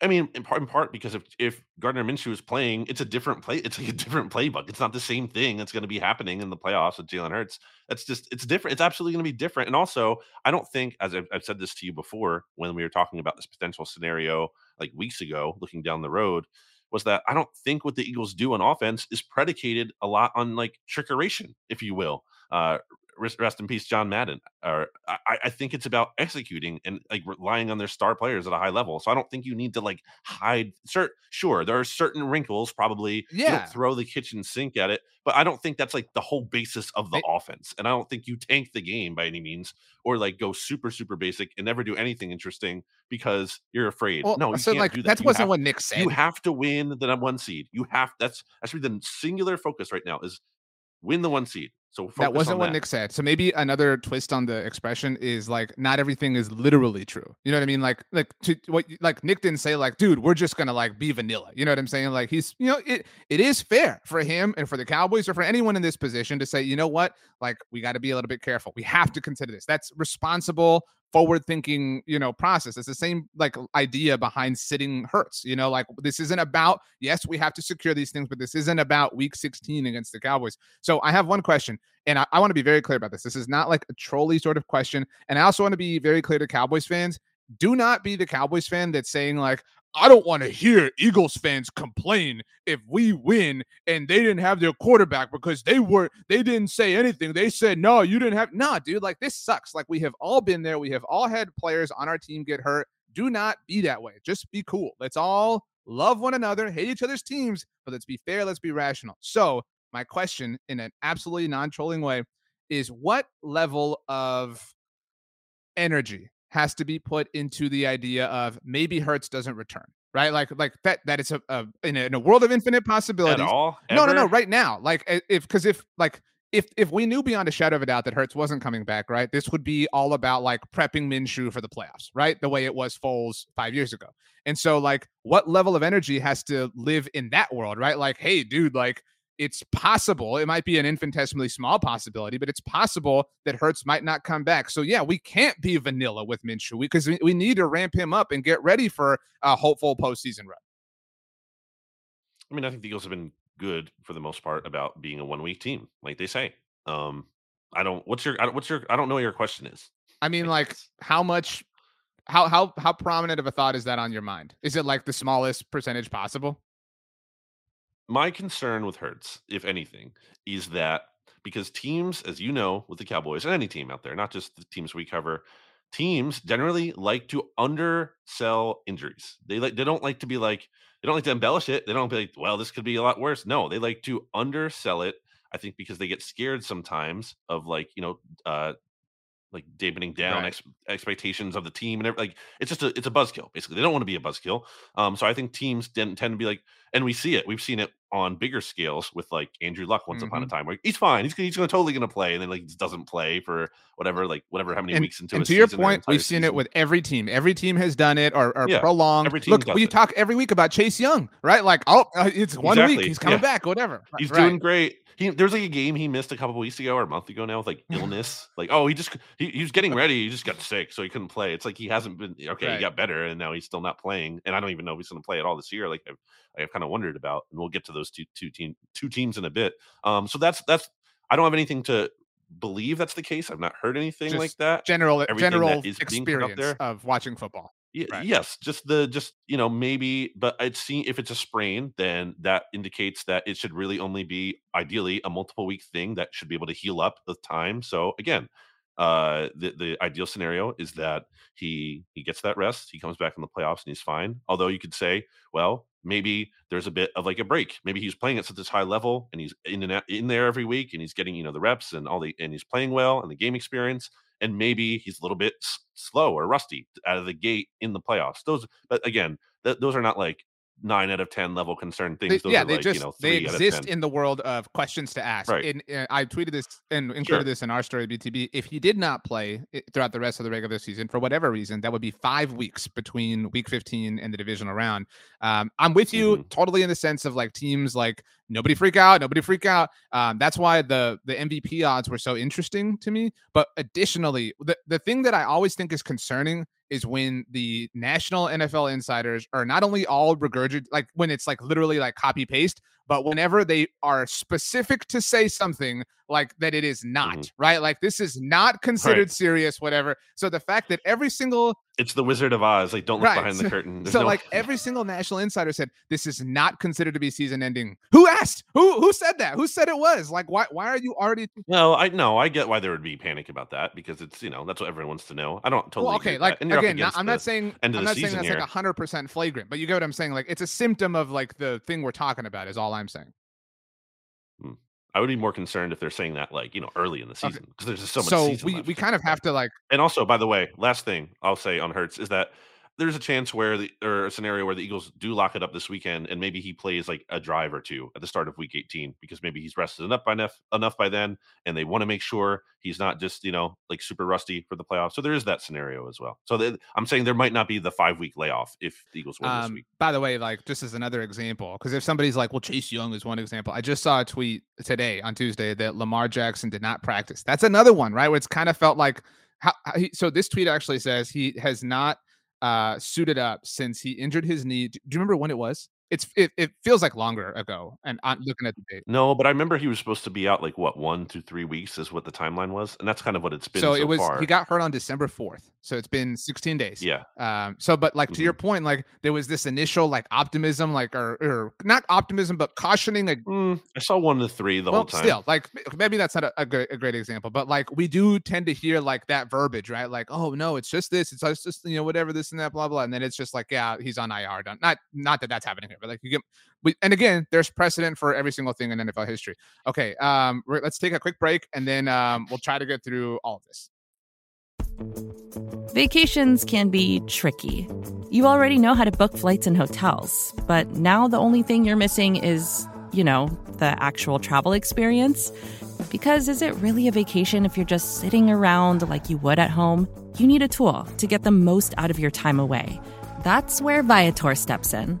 I mean, in part, in part because if if Gardner Minshew is playing, it's a different play. It's like a different playbook. It's not the same thing that's going to be happening in the playoffs with Jalen Hurts. That's just it's different. It's absolutely going to be different. And also, I don't think, as I've, I've said this to you before when we were talking about this potential scenario like weeks ago, looking down the road, was that I don't think what the Eagles do on offense is predicated a lot on like trickeration, if you will. Uh, rest in peace, John Madden. Or I, I, think it's about executing and like relying on their star players at a high level. So I don't think you need to like hide. Cert, sure, there are certain wrinkles. Probably, yeah. throw the kitchen sink at it, but I don't think that's like the whole basis of the it, offense. And I don't think you tank the game by any means, or like go super super basic and never do anything interesting because you're afraid. Well, no, you so can't like do that. that wasn't have, what Nick said. You have to win the one seed. You have that's that's really the singular focus right now is win the one seed. So that wasn't what that. Nick said. So maybe another twist on the expression is like not everything is literally true. You know what I mean? Like like to what like Nick didn't say like, dude, we're just gonna like be vanilla. You know what I'm saying? Like he's you know it it is fair for him and for the Cowboys or for anyone in this position to say, you know what, like we got to be a little bit careful. We have to consider this. That's responsible forward thinking, you know, process. It's the same like idea behind sitting Hurts. You know, like this isn't about, yes, we have to secure these things, but this isn't about week 16 against the Cowboys. So I have one question, and I, I want to be very clear about this. This is not like a trolley sort of question. And I also want to be very clear to Cowboys fans. Do not be the Cowboys fan that's saying, like, I don't want to hear Eagles fans complain if we win and they didn't have their quarterback because they were they didn't say anything. They said, "No, you didn't have." Nah, dude, like this sucks. Like we have all been there. We have all had players on our team get hurt. Do not be that way. Just be cool. Let's all love one another, hate each other's teams, but let's be fair, let's be rational. So, my question in an absolutely non-trolling way is what level of energy has to be put into the idea of maybe Hurts doesn't return, right? Like like that that it's a, a in, a in a world of infinite possibilities. At all? No, no, no. Right now, like eh, if because if like if if we knew beyond a shadow of a doubt that Hurts wasn't coming back, right? This would be all about like prepping Minshew for the playoffs, right? The way it was Foles five years ago. And so, like, what level of energy has to live in that world, right? Like, hey, dude, like it's possible. It might be an infinitesimally small possibility, but it's possible that Hurts might not come back. So yeah, we can't be vanilla with Minshew because we, we need to ramp him up and get ready for a hopeful postseason run. I mean, I think the Eagles have been good for the most part about being a one week team, like they say. Um, I don't. What's your? What's your? I don't know what your question is. I mean, like how much? How how how prominent of a thought is that on your mind? Is it like the smallest percentage possible? My concern with Hurts, if anything, is that because teams, as you know, with the Cowboys and any team out there, not just the teams we cover, teams generally like to undersell injuries. They like they don't like to be like they don't like to embellish it. They don't be like, well, this could be a lot worse. No, they like to undersell it. I think because they get scared sometimes of like you know uh, like dampening down right. ex- expectations of the team and everything. like it's just a it's a buzzkill basically. They don't want to be a buzzkill. Um, so I think teams tend, tend to be like, and we see it. We've seen it on bigger scales with like Andrew Luck once mm-hmm. upon a mm-hmm. time where he's fine. He's he's gonna totally gonna play, and then like he doesn't play for whatever like whatever how many and, weeks into. And to your point, we've seen season. it with every team. Every team has done it or, or yeah, prolonged. Look, we it. talk every week about Chase Young, right? Like, oh, uh, it's one exactly. week, he's coming yeah. back, whatever. He's right. doing great. He there's like a game he missed a couple weeks ago or a month ago now with like illness. like, oh, he just he, he was getting ready, he just got sick, so he couldn't play. It's like he hasn't been okay. Right. He got better, and now he's still not playing. And I don't even know if he's going to play at all this year. Like I've, kind of wondered about, and we'll get to those two two team two teams in a bit. Um, so that's that's I don't have anything to believe that's the case. I've not heard anything just like that. General Everything general experience of watching football. Right. Yes, just the just you know maybe, but I'd see if it's a sprain, then that indicates that it should really only be ideally a multiple week thing that should be able to heal up with time. So again, uh, the the ideal scenario is that he he gets that rest, he comes back in the playoffs and he's fine. Although you could say, well, maybe there's a bit of like a break. Maybe he's playing at such this high level and he's in and out, in there every week and he's getting you know the reps and all the and he's playing well and the game experience and maybe he's a little bit slow or rusty out of the gate in the playoffs. Those, but again, th- those are not like nine out of ten level concern things. Those yeah, they like, just you know, they exist in the world of questions to ask. Right. And I tweeted this and included sure. this in our story BTB. If he did not play throughout the rest of the regular season for whatever reason, that would be five weeks between week 15 and the divisional round. Um, I'm with you mm-hmm. totally in the sense of like teams like nobody freak out, nobody freak out. Um, that's why the the MVP odds were so interesting to me. But additionally, the the thing that I always think is concerning is when the national NFL insiders are not only all regurgitated, like when it's like literally like copy paste, but whenever they are specific to say something like that it is not mm-hmm. right? Like this is not considered right. serious whatever. So the fact that every single it's the wizard of oz like don't look right. behind the curtain. There's so no... like every single national insider said this is not considered to be season ending. Who asked? Who who said that? Who said it was? Like why why are you already no i know i get why there would be panic about that because it's you know that's what everyone wants to know. I don't totally well, okay like again not, i'm not saying i'm not saying that's here. like 100% flagrant but you get what i'm saying. Like it's a symptom of like the thing we're talking about is all i'm saying hmm. I would be more concerned if they're saying that like you know early in the season because okay. there's just so much. So we we kind of have to like. And also, by the way, last thing I'll say on Hurts is that there's a chance where the or a scenario where the Eagles do lock it up this weekend, and maybe he plays like a drive or two at the start of Week 18 because maybe he's rested enough by enough enough by then, and they want to make sure he's not just you know like super rusty for the playoffs. So there is that scenario as well. So I'm saying there might not be the five week layoff if the Eagles win um, this week. By the way, like just as another example, because if somebody's like, well, Chase Young is one example. I just saw a tweet today on Tuesday that Lamar Jackson did not practice. That's another one, right? Where it's kind of felt like how, how he, so this tweet actually says he has not uh, suited up since he injured his knee. Do you remember when it was? It's it, it feels like longer ago, and I'm looking at the date. No, but I remember he was supposed to be out like what one to three weeks is what the timeline was, and that's kind of what it's been. So, so it was far. he got hurt on December fourth, so it's been 16 days. Yeah. Um. So, but like to mm-hmm. your point, like there was this initial like optimism, like or or not optimism, but cautioning. Like mm, I saw one to three the well, whole time. Still, like maybe that's not a, a, great, a great example, but like we do tend to hear like that verbiage, right? Like, oh no, it's just this, it's just you know whatever this and that, blah blah, and then it's just like yeah, he's on IR. Done. Not not that that's happening here, but like you get we, and again, there's precedent for every single thing in NFL history. Okay, um, let's take a quick break and then um, we'll try to get through all of this. Vacations can be tricky. You already know how to book flights and hotels, but now the only thing you're missing is, you know, the actual travel experience. Because is it really a vacation if you're just sitting around like you would at home? You need a tool to get the most out of your time away. That's where Viator steps in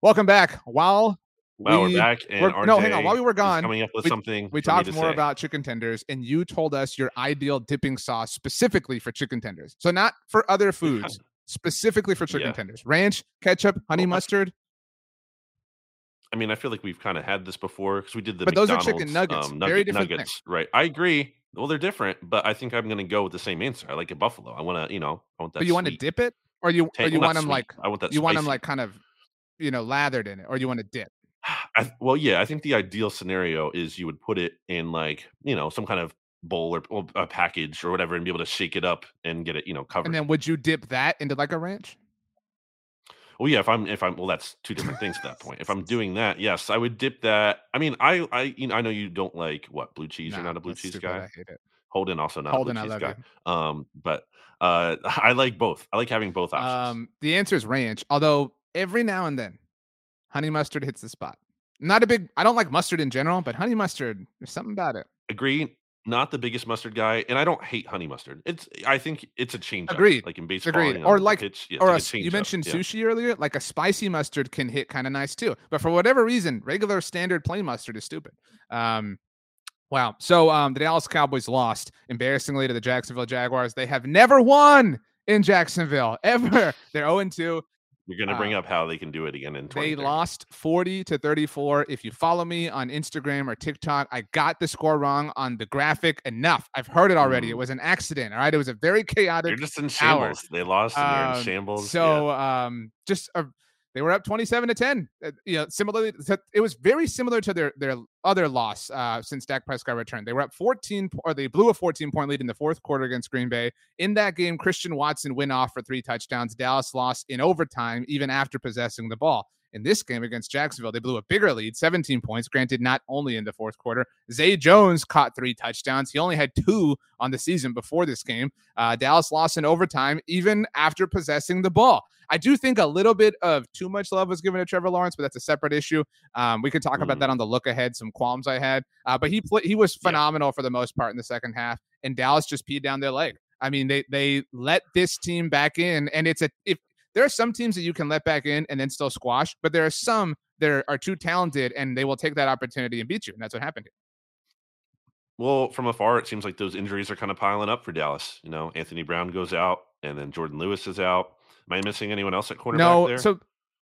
Welcome back. While well, we, are back, and we're, no, hang on. While we were gone, coming up with we, something. We talked more say. about chicken tenders, and you told us your ideal dipping sauce specifically for chicken tenders. So not for other foods, specifically for chicken yeah. tenders. Ranch, ketchup, honey well, mustard. I mean, I feel like we've kind of had this before because we did the. But McDonald's, those are chicken nuggets. Um, nugget, Very different nuggets, thing. right? I agree. Well, they're different, but I think I'm going to go with the same answer. I like a buffalo. I want to, you know, I want that. But you want to dip it, or you, or you want them like? I want that. You spicy. want them like kind of you know, lathered in it, or you want to dip? I, well, yeah, I think the ideal scenario is you would put it in like you know some kind of bowl or, or, a package or whatever, and be able to shake it up and get it you know covered. And then would you dip that into like a ranch? Well, yeah. If I'm, if I'm, well, that's two different things at that point. If I'm doing that, yes, I would dip that. I mean, I, I, you know, I know you don't like what blue cheese. Nah, You're not a blue cheese stupid. guy. I hate it. Holden also not Holden, a blue cheese guy. You. Um, but uh, I like both. I like having both options. Um, the answer is ranch. Although every now and then, honey mustard hits the spot. Not a big. I don't like mustard in general, but honey mustard. There's something about it. Agree. Not the biggest mustard guy, and I don't hate honey mustard. It's. I think it's a change. Agreed. Up, like in baseball, agreed. Or like, pitch, yeah, or like a, you mentioned up. sushi yeah. earlier. Like a spicy mustard can hit kind of nice too. But for whatever reason, regular standard plain mustard is stupid. Um, wow. So um, the Dallas Cowboys lost embarrassingly to the Jacksonville Jaguars. They have never won in Jacksonville ever. They're 0 2. You're going to bring uh, up how they can do it again in 20. They lost 40 to 34. If you follow me on Instagram or TikTok, I got the score wrong on the graphic enough. I've heard it already. Mm. It was an accident. All right. It was a very chaotic. You're just in shambles. Hour. They lost and um, you're in um, shambles. So, yeah. um, just a they were up 27 to 10. Uh, you know, similarly, it was very similar to their their other loss uh, since Dak Prescott returned. They were up 14, or they blew a 14 point lead in the fourth quarter against Green Bay. In that game, Christian Watson went off for three touchdowns. Dallas lost in overtime, even after possessing the ball. In this game against Jacksonville, they blew a bigger lead, 17 points, granted, not only in the fourth quarter. Zay Jones caught three touchdowns. He only had two on the season before this game. Uh, Dallas lost in overtime, even after possessing the ball. I do think a little bit of too much love was given to Trevor Lawrence, but that's a separate issue. Um, we could talk mm. about that on the look ahead. Some qualms I had, uh, but he pl- he was phenomenal yeah. for the most part in the second half, and Dallas just peed down their leg. I mean, they they let this team back in, and it's a if there are some teams that you can let back in and then still squash, but there are some that are too talented and they will take that opportunity and beat you, and that's what happened here. Well, from afar, it seems like those injuries are kind of piling up for Dallas. You know, Anthony Brown goes out, and then Jourdan Lewis is out. Am I missing anyone else at quarterback? No, there? so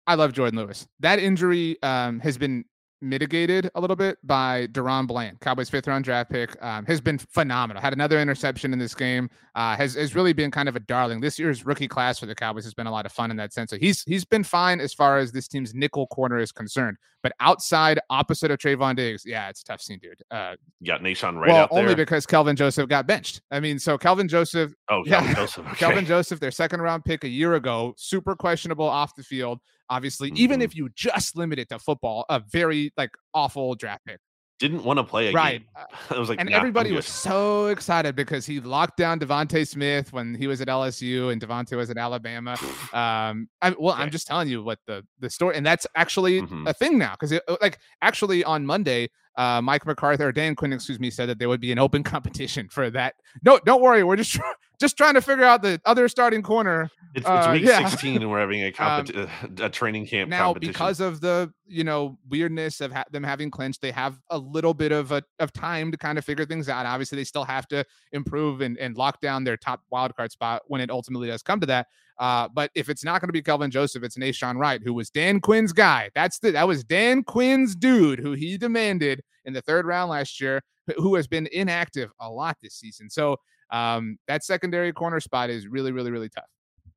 I love Jourdan Lewis. That injury um, has been mitigated a little bit by DaRon Bland, Cowboys fifth round draft pick. Um, has been phenomenal. Had another interception in this game. Uh, has has really been kind of a darling. This year's rookie class for the Cowboys has been a lot of fun in that sense. So he's he's been fine as far as this team's nickel corner is concerned. But outside, opposite of Trevon Diggs, yeah, it's tough scene, dude. Uh, you got Nahshon right well, out there. only because Kelvin Joseph got benched. I mean, so Kelvin Joseph. Oh, yeah, Joseph. Okay. Kelvin Joseph, their second round pick a year ago, super questionable off the field. Obviously, mm-hmm. even if you just limit it to football, a very like awful draft pick. Didn't want to play right. I was like, and nah, everybody was so excited because he locked down DeVonta Smith when he was at LSU and DeVonta was at Alabama. Um, I, well, okay. I'm just telling you what the the story, and that's actually mm-hmm. a thing now because uh, like actually on Monday, uh, Mike McCarthy or Dan Quinn, excuse me, said that there would be an open competition for that. No, don't worry, we're just just trying to figure out the other starting corner. It's, it's uh, week yeah. 16 and we're having a, competi- um, a training camp now because of the you know weirdness of ha- them having clinched. They have a little bit of a, of time to kind of figure things out. Obviously, they still have to improve and, and lock down their top wildcard spot when it ultimately does come to that. Uh, but if it's not going to be Kelvin Joseph, it's Nahshon Wright, who was Dan Quinn's guy. That's the that was Dan Quinn's dude who he demanded in the third round last year, who has been inactive a lot this season. So um, that secondary corner spot is really, really, really tough.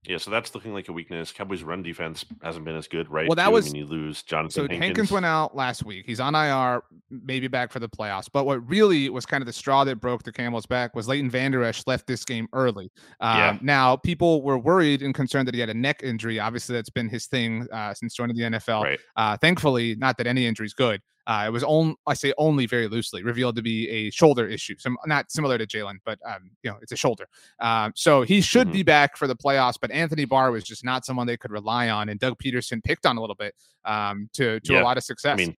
Yeah, so that's looking like a weakness. Cowboys' run defense hasn't been as good, right? Well, that was when you lose Jonathan. So Hankins. Hankins went out last week. He's on IR, maybe back for the playoffs. But what really was kind of the straw that broke the camel's back was Leighton Vander Esch left this game early. Um, yeah. Now people were worried and concerned that he had a neck injury. Obviously, that's been his thing uh, since joining the NFL. Right. Uh, thankfully, not that any injury is good. Uh, it was only, I say only very loosely, revealed to be a shoulder issue. So not similar to Jalen, but um, you know, it's a shoulder. Um, so he should mm-hmm. be back for the playoffs. But Anthony Barr was just not someone they could rely on, and Doug Pederson picked on a little bit um, to to yeah. a lot of success. I mean,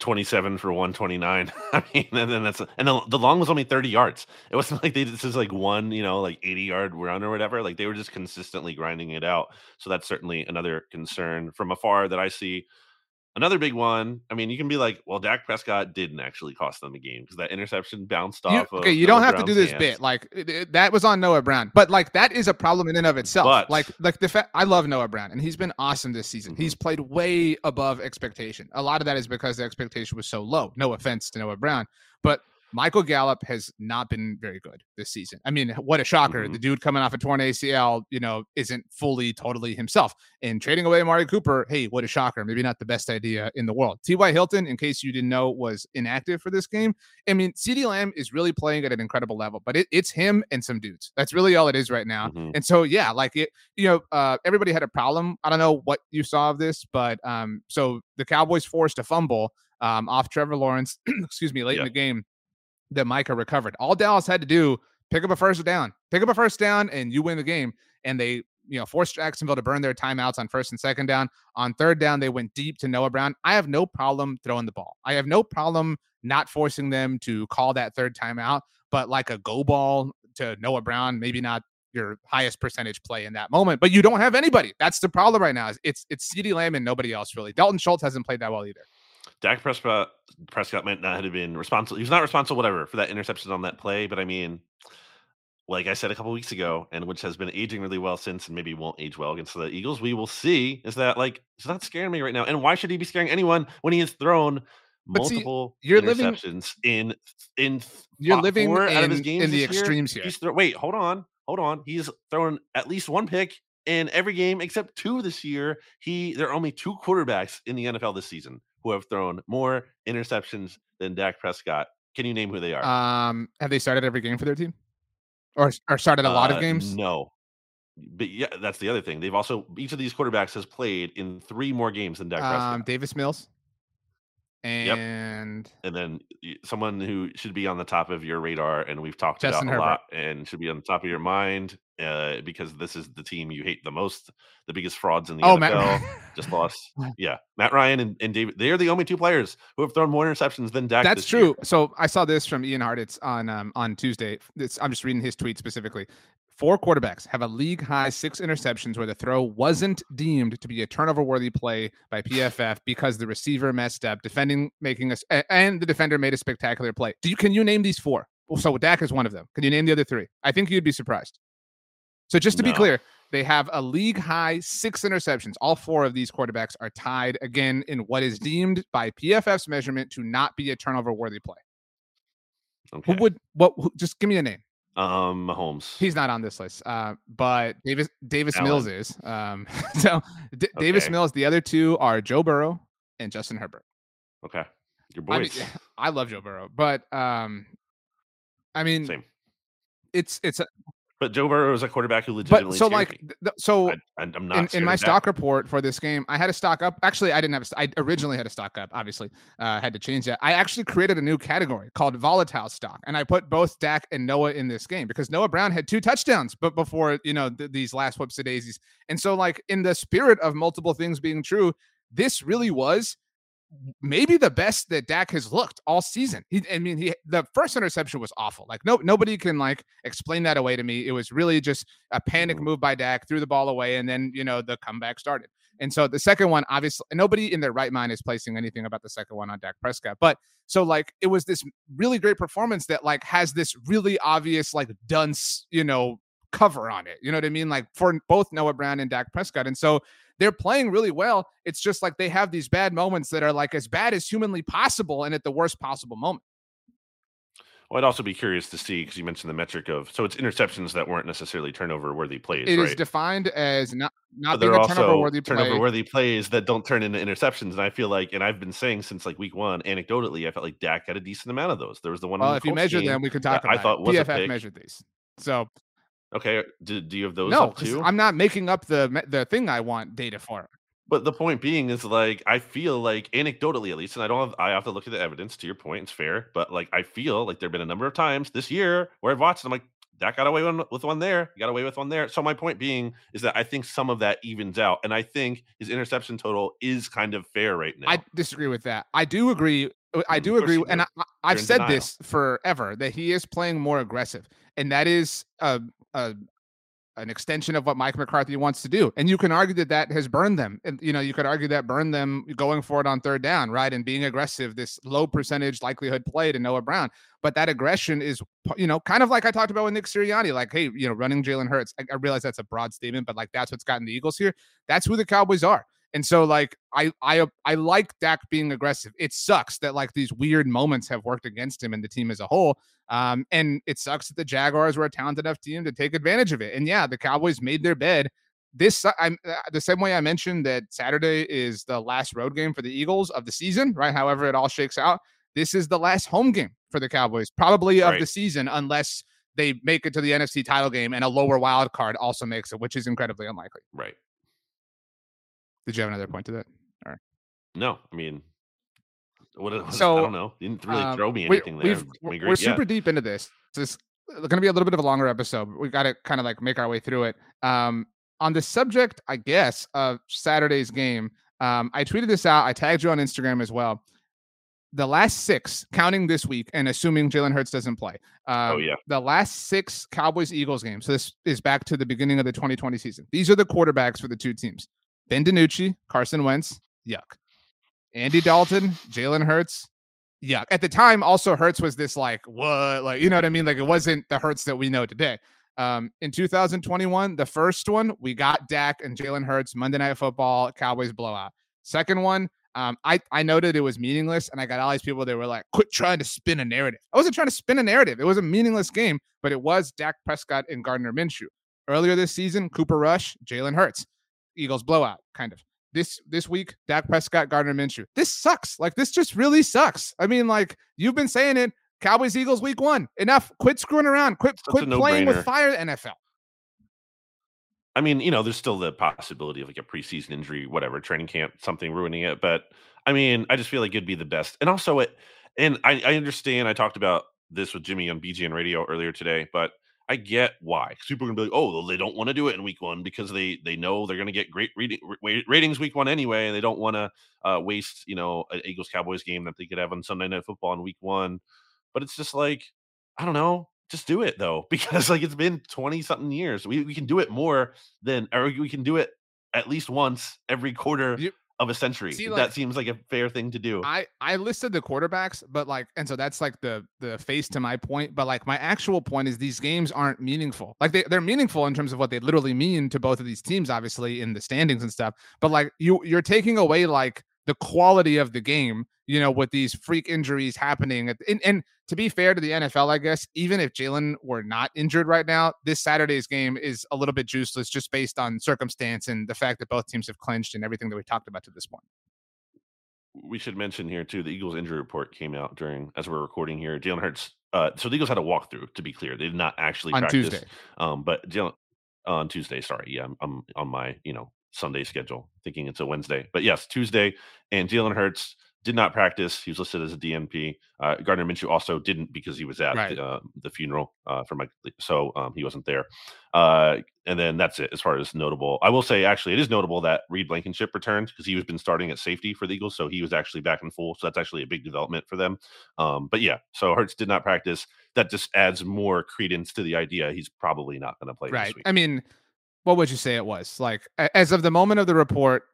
27 for 129. I mean, and then that's and the, the, long was only 30 yards. It wasn't like they this is like one, you know, like 80 yard run or whatever. Like they were just consistently grinding it out. So that's certainly another concern from afar that I see. Another big one. I mean, you can be like, well, Dak Prescott didn't actually cost them the game because that interception bounced you, off. Okay, you don't have Brown's to do this hands. bit. Like it, it, that was on Noah Brown, but like that is a problem in and of itself. But, like, like the fact I love Noah Brown and he's been awesome this season. Mm-hmm. He's played way above expectation. A lot of that is because the expectation was so low. No offense to Noah Brown, but Michael Gallup has not been very good this season. I mean, what a shocker. Mm-hmm. The dude coming off a torn ACL, you know, isn't fully, totally himself. And trading away Amari Cooper, hey, what a shocker. Maybe not the best idea in the world. T.Y. Hilton, in case you didn't know, was inactive for this game. I mean, CeeDee Lamb is really playing at an incredible level, but it, it's him and some dudes. That's really all it is right now. Mm-hmm. And so, yeah, like it, you know, uh, everybody had a problem. I don't know what you saw of this, but um, so the Cowboys forced a fumble um, off Trevor Lawrence, excuse me, late yeah. in the game that Micah recovered. All Dallas had to do pick up a first down, pick up a first down, and you win the game. And they, you know, forced Jacksonville to burn their timeouts on first and second down. On third down, they went deep to Noah Brown. I have no problem throwing the ball. I have no problem not forcing them to call that third timeout, but like a go ball to Noah Brown, maybe not your highest percentage play in that moment. But you don't have anybody. That's the problem right now. It's it's CeeDee Lamb and nobody else really. Dalton Schultz hasn't played that well either. Dak Prescott Prescott might not have been responsible. He's not responsible, whatever, for that interception on that play. But I mean, like I said a couple weeks ago, and which has been aging really well since, and maybe won't age well against the Eagles. We will see. Is that like it's not scaring me right now? And why should he be scaring anyone when he has thrown multiple see, you're interceptions living, in in you're living in, out of his games in the extremes here? here. Wait, hold on, hold on. He's thrown at least one pick in every game except two this year. He there are only two quarterbacks in the NFL this season who have thrown more interceptions than Dak Prescott. Can you name who they are? Um, have they started every game for their team, or or started a lot uh, of games? No, but yeah, that's the other thing. They've also each of these quarterbacks has played in three more games than Dak Prescott. Um, Davis Mills. And yep. and then someone who should be on the top of your radar, and we've talked Justin about Herbert. a lot, and should be on the top of your mind uh, because this is the team you hate the most, the biggest frauds in the oh, NFL. Matt. just lost. Yeah, Matt Ryan and, and David. They are the only two players who have thrown more interceptions than Dak. That's true. Year. So I saw this from Ian Hartitz on um, on Tuesday. It's, I'm just reading his tweet specifically. Four quarterbacks have a league high six interceptions where the throw wasn't deemed to be a turnover worthy play by PFF because the receiver messed up, defending making us and the defender made a spectacular play. Do you can you name these four? So Dak is one of them. Can you name the other three? I think you'd be surprised. So just to no. be clear, They have a league high six interceptions. All four of these quarterbacks are tied again in what is deemed by PFF's measurement to not be a turnover worthy play. Okay. Who would what? Who, just give me a name. Um, Mahomes. He's not on this list. Uh, but Davis Davis Allen. Mills is. Um, so D- okay. Davis Mills. The other two are Joe Burrow and Justin Herbert. Okay, your boys. I, mean, I love Joe Burrow, but um, I mean, Same. It's it's a, but Joe Burrow is a quarterback who legitimately. But so like, th- so I, am not in, in my stock report for this game. I had a stock up. Actually, I didn't have. A, I originally had a stock up. Obviously, uh, had to change that. I actually created a new category called volatile stock, and I put both Dak and Noah in this game because Noah Brown had two touchdowns, but before you know th- these last whoops of daisies. And so, like in the spirit of multiple things being true, this really was maybe the best that Dak has looked all season. He, I mean, he the first interception was awful. Like no nobody can like explain that away to me. It was really just a panic mm-hmm. move by Dak, threw the ball away, and then you know the comeback started. And so the second one, obviously, nobody in their right mind is placing anything about the second one on Dak Prescott. But so like it was this really great performance that like has this really obvious like dunce, you know, cover on it. You know what I mean? Like for both Noah Brown and Dak Prescott. And so they're playing really well. It's just like they have these bad moments that are like as bad as humanly possible and at the worst possible moment. Well, I'd also be curious to see because you mentioned the metric of so it's interceptions that weren't necessarily turnover worthy plays. It right? is defined as not not being a turnover worthy turnover worthy plays that don't turn into interceptions. And I feel like, and I've been saying since like week one, anecdotally, I felt like Dak had a decent amount of those. There was the one. Well, if you measure them, we could talk about. I thought was PFF measured these. So Okay, do, do you have those no? I'm not making up the the thing I want data for. But the point being is like I feel like anecdotally at least, and I don't have I have to look at the evidence. To your point, it's fair, but like I feel like there've been a number of times this year where I've watched. I'm like that got away with one there, got away with one there. So my point being is that I think some of that evens out, and I think his interception total is kind of fair right now. I disagree with that. I do agree. Uh, I do agree, and I, have said denial. this forever that he is playing more aggressive, and that is a, a an extension of what Mike McCarthy wants to do. And you can argue that that has burned them. And, you know, you could argue that burned them going for it on third down, right? And being aggressive, this low percentage likelihood play to Noah Brown. But that aggression is, you know, kind of like I talked about with Nick Sirianni, like, hey, you know, running Jalen Hurts. I, I realize that's a broad statement, but like that's what's gotten the Eagles here. That's who the Cowboys are. And so like I I I like Dak being aggressive. It sucks that like these weird moments have worked against him and the team as a whole. Um, and it sucks that the Jaguars were a talented enough team to take advantage of it. And yeah, the Cowboys made their bed. This I'm uh, the same way I mentioned that Saturday is the last road game for the Eagles of the season, right? However, it all shakes out. This is the last home game for the Cowboys, probably of right. the season, unless they make it to the NFC title game and a lower wild card also makes it, which is incredibly unlikely. Right. Did you have another point to that? Or no? I mean, what? So I don't know. You didn't really um, throw me anything we, there. We're, we're super deep into this. This is going to be a little bit of a longer episode. We got to kind of like make our way through it. Um, on the subject, I guess, of Saturday's game, um, I tweeted this out. I tagged you on Instagram as well. The last six, counting this week and assuming Jalen Hurts doesn't play. oh um, yeah. The last six Cowboys Eagles games. So this is back to the beginning of the 2020 season. These are the quarterbacks for the two teams. Ben DiNucci, Carson Wentz, yuck. Andy Dalton, Jalen Hurts, yuck. At the time, also Hurts was this like what, like you know what I mean? Like it wasn't the Hurts that we know today. Um, in 2021, the first one we got Dak and Jalen Hurts Monday Night Football Cowboys blowout. Second one, um, I I noted it was meaningless, and I got all these people that were like, "Quit trying to spin a narrative." I wasn't trying to spin a narrative. It was a meaningless game, but it was Dak Prescott and Gardner Minshew. Earlier this season, Cooper Rush, Jalen Hurts. Eagles blowout, kind of. This this week, Dak Prescott, Gardner Minshew. This sucks. Like this just really sucks. I mean, like you've been saying it. Cowboys Eagles week one. Enough. Quit screwing around. Quit That's quit playing with fire. NFL. I mean, you know, there's still the possibility of like a preseason injury, whatever, training camp, something ruining it. But I mean, I just feel like it'd be the best. And also, it, and I, I understand. I talked about this with Jimmy on BGN Radio earlier today, but I get why. Because people are gonna be like, oh, they don't want to do it in week one because they they know they're gonna get great reading, ratings week one anyway, and they don't want to uh, waste you know an Eagles Cowboys game that they could have on Sunday Night Football in week one. But it's just like I don't know, just do it though because like it's been twenty something years. We we can do it more than or we can do it at least once every quarter. Of a century. See, like, that seems like a fair thing to do. I I listed the quarterbacks, but like, and so that's like the the face to my point. But like, my actual point is these games aren't meaningful. Like they they're meaningful in terms of what they literally mean to both of these teams, obviously in the standings and stuff. But like, you you're taking away like the quality of the game, you know, with these freak injuries happening. And, and to be fair to the NFL, I guess, even if Jalen were not injured right now, this Saturday's game is a little bit juiceless just based on circumstance and the fact that both teams have clinched and everything that we talked about to this point. We should mention here too the Eagles injury report came out during as we're recording here. Jalen Hurts. Uh, so the Eagles had a walkthrough to be clear. They did not actually on practice. Tuesday. Um, but Jalen on Tuesday. Sorry, yeah, I'm, I'm on my you know Sunday schedule, thinking it's a Wednesday. But yes, Tuesday, and Jalen Hurts did not practice. He was listed as a DNP. Uh, Gardner Minshew also didn't because he was at right. the, uh, the, funeral uh, for Mike, so um, he wasn't there. Uh, and then that's it as far as notable. I will say, actually, it is notable that Reed Blankenship returned because he was been starting at safety for the Eagles, so he was actually back in full. So that's actually a big development for them. Um, but yeah, so Hurts did not practice. That just adds more credence to the idea he's probably not going to play. Right. I mean what would you say it was? Like as of the moment of the report,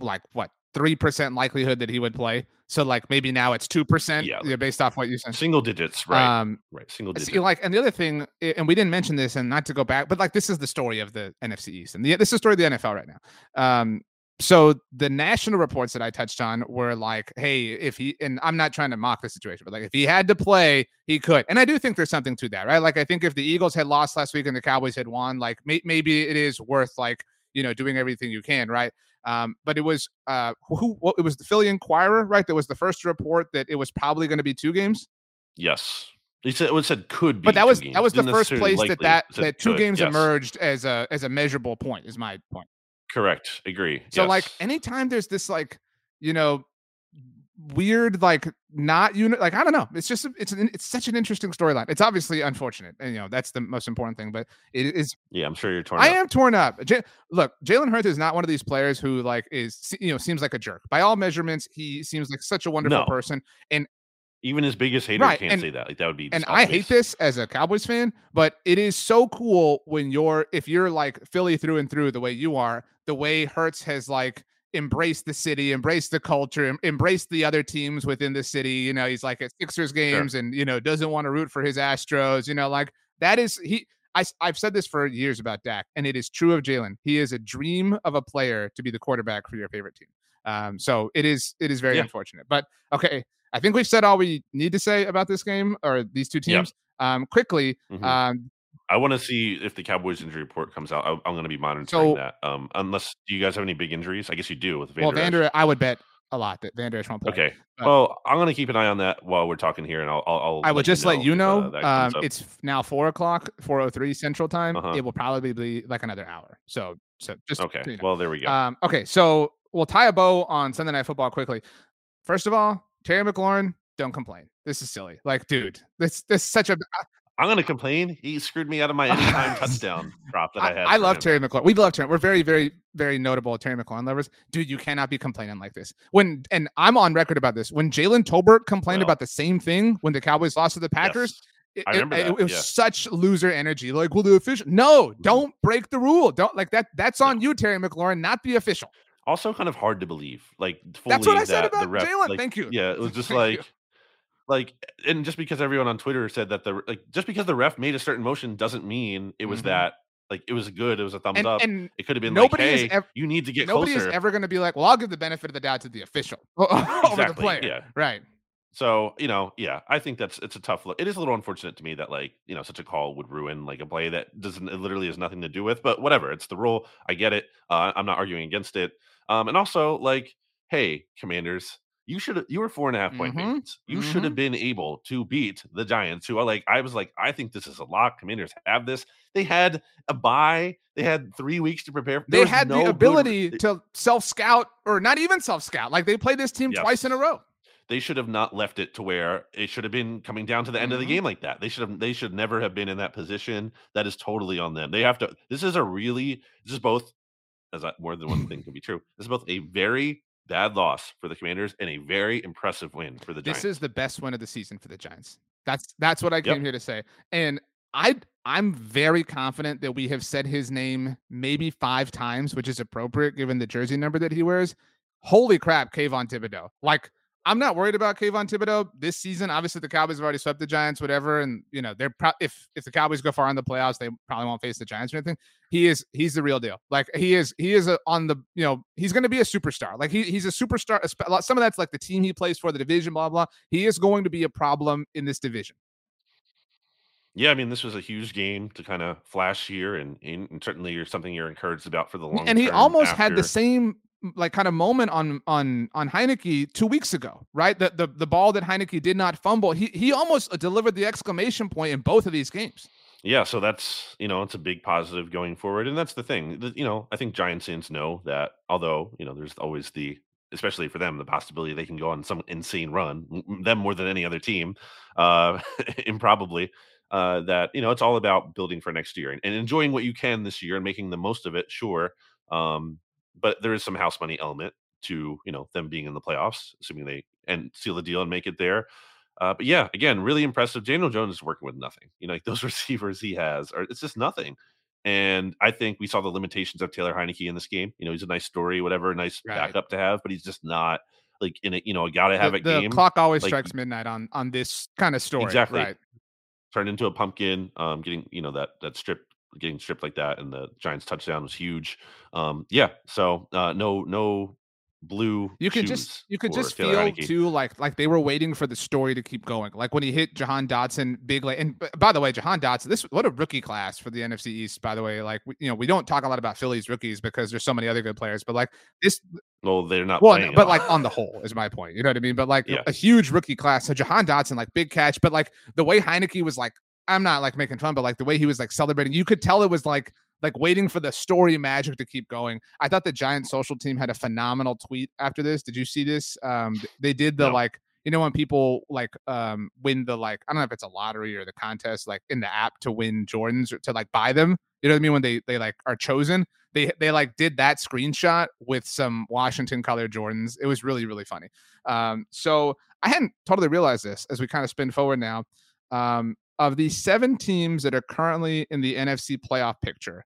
like what three percent likelihood that he would play. So like maybe now it's two percent. Yeah, based off what you said. Single digits, right? Um, right. Single digits. like, and the other thing, and we didn't mention this, and not to go back, but like this is the story of the NFC East, and the, this is the story of the NFL right now. Um, so the national reports that I touched on were like, hey, if he and I'm not trying to mock the situation, but like if he had to play, he could. And I do think there's something to that, right? Like I think if the Eagles had lost last week and the Cowboys had won, like may, maybe it is worth like you know doing everything you can, right? Um, but it was uh who well, it was the Philly Inquirer, right? That was the first report that it was probably going to be two games. Yes. He said it said could be, but that was that was the first place that that, that two could, games yes. emerged as a as a measurable point. Is my point. Correct. Agree. So yes. like anytime there's this like, you know, weird like not unit like I don't know. It's just it's an, it's such an interesting storyline. It's obviously unfortunate, and you know that's the most important thing. But it is. Yeah, I'm sure you're torn. I up. am torn up. J- look, Jalen Hurts is not one of these players who like is you know seems like a jerk by all measurements. He seems like such a wonderful no. person, and even his biggest haters right. can't and, say that. Like that would be. And I hate this as a Cowboys fan, but it is so cool when you're if you're like Philly through and through the way you are, the way Hurts has like embraced the city, embraced the culture, embraced the other teams within the city. You know, he's like at Sixers games sure. and you know doesn't want to root for his Astros. You know, like that is he. I, I've said this for years about Dak, and it is true of Jalen. He is a dream of a player to be the quarterback for your favorite team. Um, so it is it is very yeah. unfortunate. But okay, I think we've said all we need to say about this game or these two teams. Um, quickly, mm-hmm. um, I want to see if the Cowboys injury report comes out. I, am going to be monitoring so, that. Um, unless do you guys have any big injuries? I guess you do with Vander. Well, Vander, I would bet a lot that Vander won't play. Okay. But, well, I'm going to keep an eye on that while we're talking here, and I'll. I'll i would just let you know. Uh, um, it's now four o'clock, four o three Central Time. Uh-huh. It will probably be like another hour. So, so just okay. You know. Well, there we go. Um, okay, so we'll tie a bow on Sunday Night Football quickly. First of all, Terry McLaurin, don't complain. This is silly. Like, dude, this this is such a. I'm gonna complain. He screwed me out of my anytime touchdown prop that I, I had. I love him. Terry McLaurin. We love Terry. We're very, very, very notable Terry McLaurin lovers. Dude, you cannot be complaining like this. When and I'm on record about this. When Jalen Tolbert complained about the same thing when the Cowboys lost to the Packers. Yes. I it, it, it was yeah. such loser energy. Like, well, the official. No, mm-hmm. don't break the rule. Don't like that. That's on you, Terry McLaurin, not the official. Also, kind of hard to believe. Like, that's what I said about Jalen. Like, Thank you. Yeah, it was just like like and just because everyone on twitter said that the like just because the ref made a certain motion doesn't mean it was mm-hmm. that like it was good it was a thumbs and, up and it could have been nobody like hey you need to get nobody closer. is ever going to be like well i'll give the benefit of the doubt to the official exactly, over the player yeah right so you know yeah i think that's it's a tough look it is a little unfortunate to me that like you know such a call would ruin like a play that doesn't it literally has nothing to do with but whatever it's the rule i get it uh, i'm not arguing against it um and also like hey commanders you should have you were four and a half point mm-hmm. favorites. You mm-hmm. should have been able to beat the Giants, who are like I was like I think this is a lock. Commanders have this. They had a bye. They had three weeks to prepare. There they had no the ability good... to self scout or not even self scout. Like they played this team yes. twice in a row. They should have not left it to where it should have been coming down to the end mm-hmm. of the mm-hmm. game like that. They should have. They should never have been in that position. That is totally on them. They have to. This is a really. This is both. As I, more than one thing can be true. This is both a very bad loss for the Commanders and a very impressive win for the Giants. This is the best win of the season for the Giants. That's that's what I came yep. here to say. And I I'm very confident that we have said his name maybe five times, which is appropriate given the jersey number that he wears. holy crap, Kayvon Thibodeaux. Like I'm not worried about Kayvon Thibodeaux this season. Obviously, the Cowboys have already swept the Giants, whatever, and you know they're pro- if if the Cowboys go far in the playoffs, they probably won't face the Giants or anything. He is he's the real deal. Like he is he is a, on the you know he's going to be a superstar. Like he he's a superstar. Some of that's like the team he plays for, the division, blah blah. He is going to be a problem in this division. Yeah, I mean, this was a huge game to kind of flash here, and, and certainly you're something you're encouraged about for the long. And he almost after. had the same like kind of moment on on on Heinicke two weeks ago, right? The the the ball that Heinicke did not fumble, he he almost delivered the exclamation point in both of these games. Yeah, so that's you know it's a big positive going forward, and that's the thing. You know, I think Giants fans know that although you know there's always the especially for them the possibility they can go on some insane run, them more than any other team, uh, improbably. Uh, that you know it's all about building for next year and, and enjoying what you can this year and making the most of it. Sure, um, but there is some house money element to you know them being in the playoffs, assuming they and seal the deal and make it there. Uh, but yeah, again, really impressive. Daniel Jones is working with nothing. You know, like those receivers he has are it's just nothing. And I think we saw the limitations of Taylor Heinicke in this game. You know, he's a nice story, whatever, nice right. backup to have, but he's just not like in it. You know, got to have the, a game. The clock always like, strikes midnight on on this kind of story. Exactly. Right. Turned into a pumpkin. Um, getting you know that that strip getting stripped like that, and the Giants touchdown was huge. Um, yeah, so uh, no no blue. You could just you could just Taylor feel Heinicke. too like like they were waiting for the story to keep going. Like when he hit Jahan Dotson big like and by the way, Jahan Dotson, this what a rookie class for the NFC East. By the way, like you know we don't talk a lot about Phillies rookies because there's so many other good players, but like this. Well, they're not. Well, but like on the whole is my point. You know what I mean? But like yeah. a huge rookie class. So Jahan Dotson, like big catch, but like the way Heinicke was like I'm not like making fun, but like the way he was like celebrating, you could tell it was like like waiting for the story magic to keep going. I thought the Giant social team had a phenomenal tweet after this. Did you see this? Um, they did the no. like you know when people like um win the like I don't know if it's a lottery or the contest like in the app to win Jordans or to like buy them. You know what I mean? When they they like are chosen, they they like did that screenshot with some Washington colored Jordans. It was really really funny. Um, so I hadn't totally realized this as we kind of spin forward now. Um, of the seven teams that are currently in the NFC playoff picture,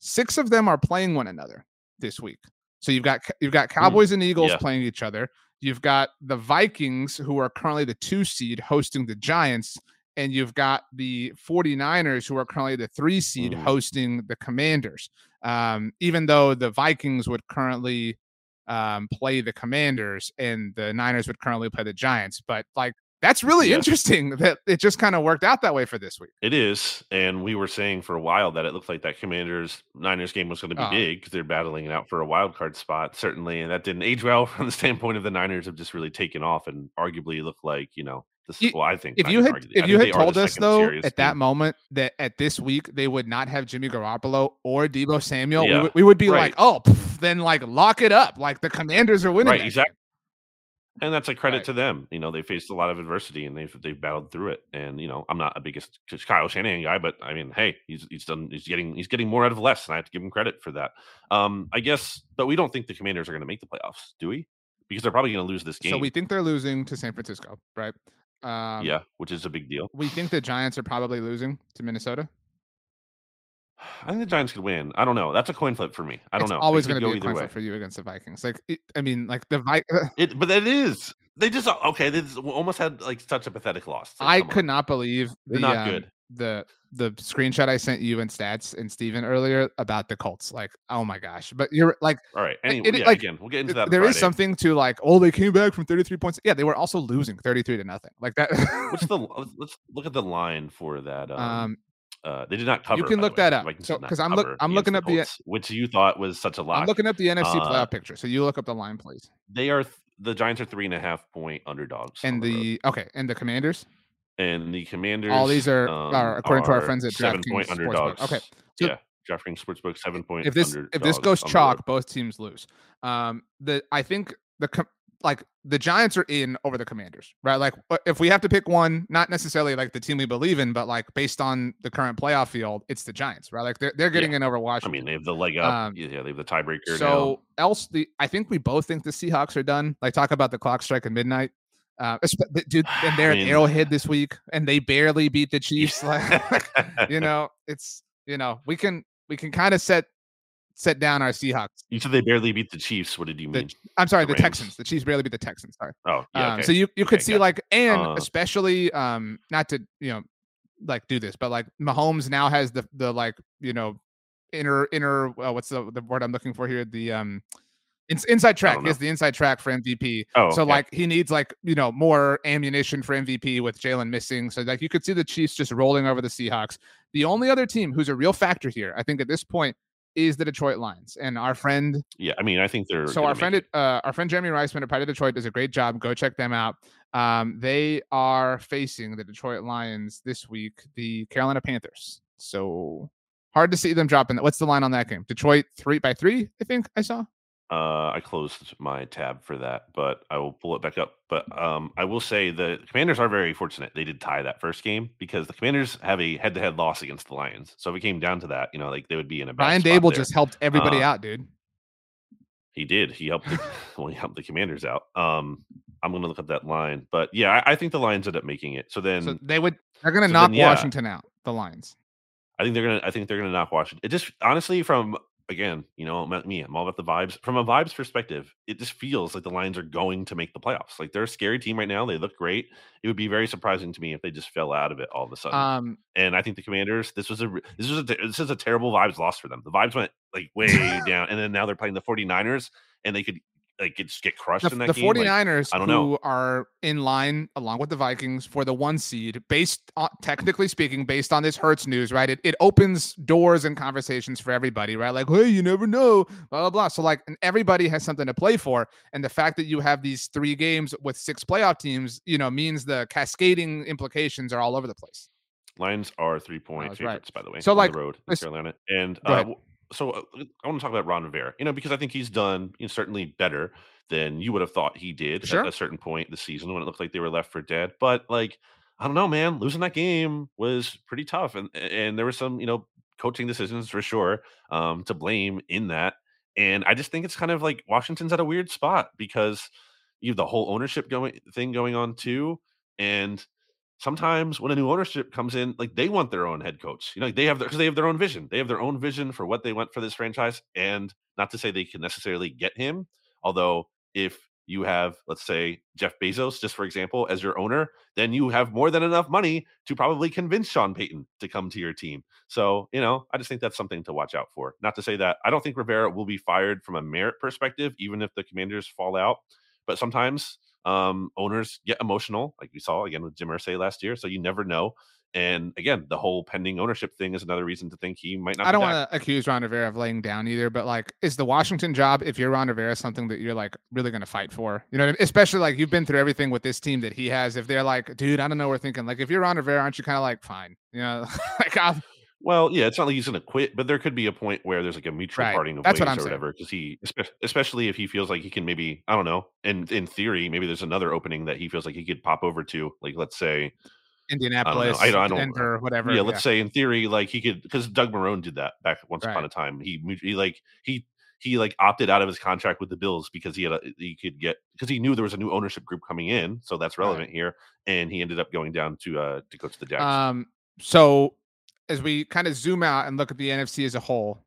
six of them are playing one another this week. So you've got you've got hmm. Cowboys mm, and Eagles yeah. playing each other. You've got the Vikings who are currently the 2 seed hosting the Giants and you've got the 49ers who are currently the 3 seed mm. hosting the Commanders. Um, even though the Vikings would currently um, play the Commanders and the Niners would currently play the Giants, but like that's really yes. interesting that it just kind of worked out that way for this week. It is. And we were saying for a while that it looked like that Commanders Niners game was going to be uh, big because they're battling it out for a wild card spot, certainly. And that didn't age well from the standpoint of the Niners have just really taken off and arguably look like, you know, this, well, I think if you had if you had told us though at team. that moment that at this week they would not have Jimmy Garoppolo or Deebo Samuel, yeah. we, would, we, would be right. like, oh, pff, then like lock it up, like the Commanders are winning. Right, exactly and that's a credit right. to them. You know, they faced a lot of adversity and they've they've battled through it. And you know, I'm not a biggest Kyle Shanahan guy, but I mean, hey, he's he's done he's getting he's getting more out of less, and I have to give him credit for that. Um, I guess, but we don't think the Commanders are going to make the playoffs, do we? Because they're probably going to lose this game. So we think they're losing to San Francisco, right? Um, yeah, which is a big deal. We think the Giants are probably losing to Minnesota. I think the Giants could win. I don't know. That's a coin flip for me. I don't it's know. Always going to be a coin way. flip for you against the Vikings. Like, it, I mean, like the Vikings. it, but it is. They just okay. They just almost had like such a pathetic loss. I could on. not believe they're not um, good. The the screenshot I sent you and stats and Steven earlier about the Colts. Like, oh my gosh. But you're like, all right. Anyway, it, yeah, like, again, we'll get into that. There is something to like, oh, they came back from 33 points. Yeah, they were also losing 33 to nothing. Like that. What's the let's look at the line for that. Um, um uh, they did not cover. You can look that up. So because I'm look, I'm looking up the, Colts, the which you thought was such a lot. I'm looking up the NFC uh, playoff picture. So you look up the line, please. They are the Giants are three and a half point underdogs. And the, the okay, and the Commanders. And the Commanders. All these are, um, are according are to our friends at seven DraftKings point underdogs. Okay, so yeah, DraftKings Sportsbook seven point. If this if this goes chalk, both teams lose. Um, the I think the like the Giants are in over the Commanders, right? Like uh, if we have to pick one, not necessarily like the team we believe in, but like based on the current playoff field, it's the Giants, right? Like they're they're getting yeah. in over Washington. I mean, they have the leg up. Um, yeah, they have the tiebreaker. So now. else, the I think we both think the Seahawks are done. Like talk about the clock strike at midnight. Uh, dude, and they're I mean, at Arrowhead this week, and they barely beat the Chiefs. Like, you know, it's you know we can we can kind of set set down our Seahawks. You said they barely beat the Chiefs. What did you mean? The, I'm sorry, the, the Texans. The Chiefs barely beat the Texans. Sorry. Oh, yeah. Um, so you you could see like, and uh, especially um, not to you know like do this, but like Mahomes now has the the like you know inner inner uh, what's the the word I'm looking for here the um inside track is the inside track for MVP. Oh, so like he needs like you know more ammunition for MVP with Jalen missing. So like you could see the Chiefs just rolling over the Seahawks. The only other team who's a real factor here, I think at this point, is the Detroit Lions. And our friend, yeah, I mean, I think they're so our friend, uh, our friend Jeremy Reisman at Pride of Detroit does a great job. Go check them out. Um, they are facing the Detroit Lions this week, the Carolina Panthers. So hard to see them dropping that. What's the line on that game? Detroit three by three, I think I saw. Uh, I closed my tab for that, but I will pull it back up. But um, I will say the Commanders are very fortunate. They did tie that first game because the Commanders have a head-to-head loss against the Lions. So if it came down to that, you know, like they would be in a bad Brian Daboll just helped everybody uh, out, dude. He did. He helped. The, well, he helped the Commanders out. Um, I'm going to look at that line, but yeah, I, I, think the Lions end up making it. So then so they would. They're going to so knock then, yeah, Washington out. The Lions. I think they're gonna. I think they're gonna knock Washington. It just honestly, from again, you know, me, I'm all about the vibes. From a vibes perspective, it just feels like the Lions are going to make the playoffs. Like they're a scary team right now. They look great. It would be very surprising to me if they just fell out of it all of a sudden. Um, and I think the Commanders, this was a this was a this is a terrible vibes loss for them. The vibes went like way down, and then now they're playing the 49ers, and they could like just get crushed the, in that the game. 49ers like, I don't who know. are in line along with the Vikings for the one seed based on technically speaking based on this Hurts news, right? It, it opens doors and conversations for everybody, right? Like, hey, you never know, blah blah blah. So like and everybody has something to play for. And the fact that you have these three games with six playoff teams, you know, means the cascading implications are all over the place. Lions are three point favorites, right. by the way. So like the road in Carolina. And uh, so uh, I want to talk about Ron Rivera, you know, because I think he's done you know, certainly better than you would have thought he did sure. at a certain point in the season when it looked like they were left for dead. But like, I don't know, man, losing that game was pretty tough, and and there were some you know coaching decisions for sure um, to blame in that. And I just think it's kind of like Washington's at a weird spot because you have the whole ownership going thing going on too, and sometimes when a new ownership comes in, like they want their own head coach. You know, they have because they have their own vision. They have their own vision for what they want for this franchise. And not to say they can necessarily get him, although if you have, let's say, Jeff Bezos, just for example, as your owner, then you have more than enough money to probably convince Sean Payton to come to your team. So, you know, I just think that's something to watch out for. Not to say that I don't think Rivera will be fired from a merit perspective, even if the commanders fall out. But sometimes um, owners get emotional, like we saw again with Jim Irsay last year. So you never know. And again, the whole pending ownership thing is another reason to think he might not. I don't want to accuse Ron Rivera of laying down either, but like, is the Washington job, if you're Ron Rivera, something that you're like really going to fight for? You know, I mean? especially like you've been through everything with this team that he has. If they're like, dude, I don't know, we're thinking like, if you're Ron Rivera, aren't you kind of like, fine, you know, like I'll, well, yeah, it's not like he's going to quit, but there could be a point where there's like a mutual right. parting of That's ways or saying. whatever. Because he, especially if he feels like he can maybe, I don't know, and in theory, maybe there's another opening that he feels like he could pop over to, like let's say Indianapolis, I don't, know, I don't, Denver, whatever. Yeah, let's yeah. say in theory, like he could, because Doug Marrone did that back once right. upon a time. He, he like he he like opted out of his contract with the Bills because he had a he could get because he knew there was a new ownership group coming in, so that's relevant right. here. And he ended up going down to uh to coach the Jags. Um, so as we kind of zoom out and look at the NFC as a whole,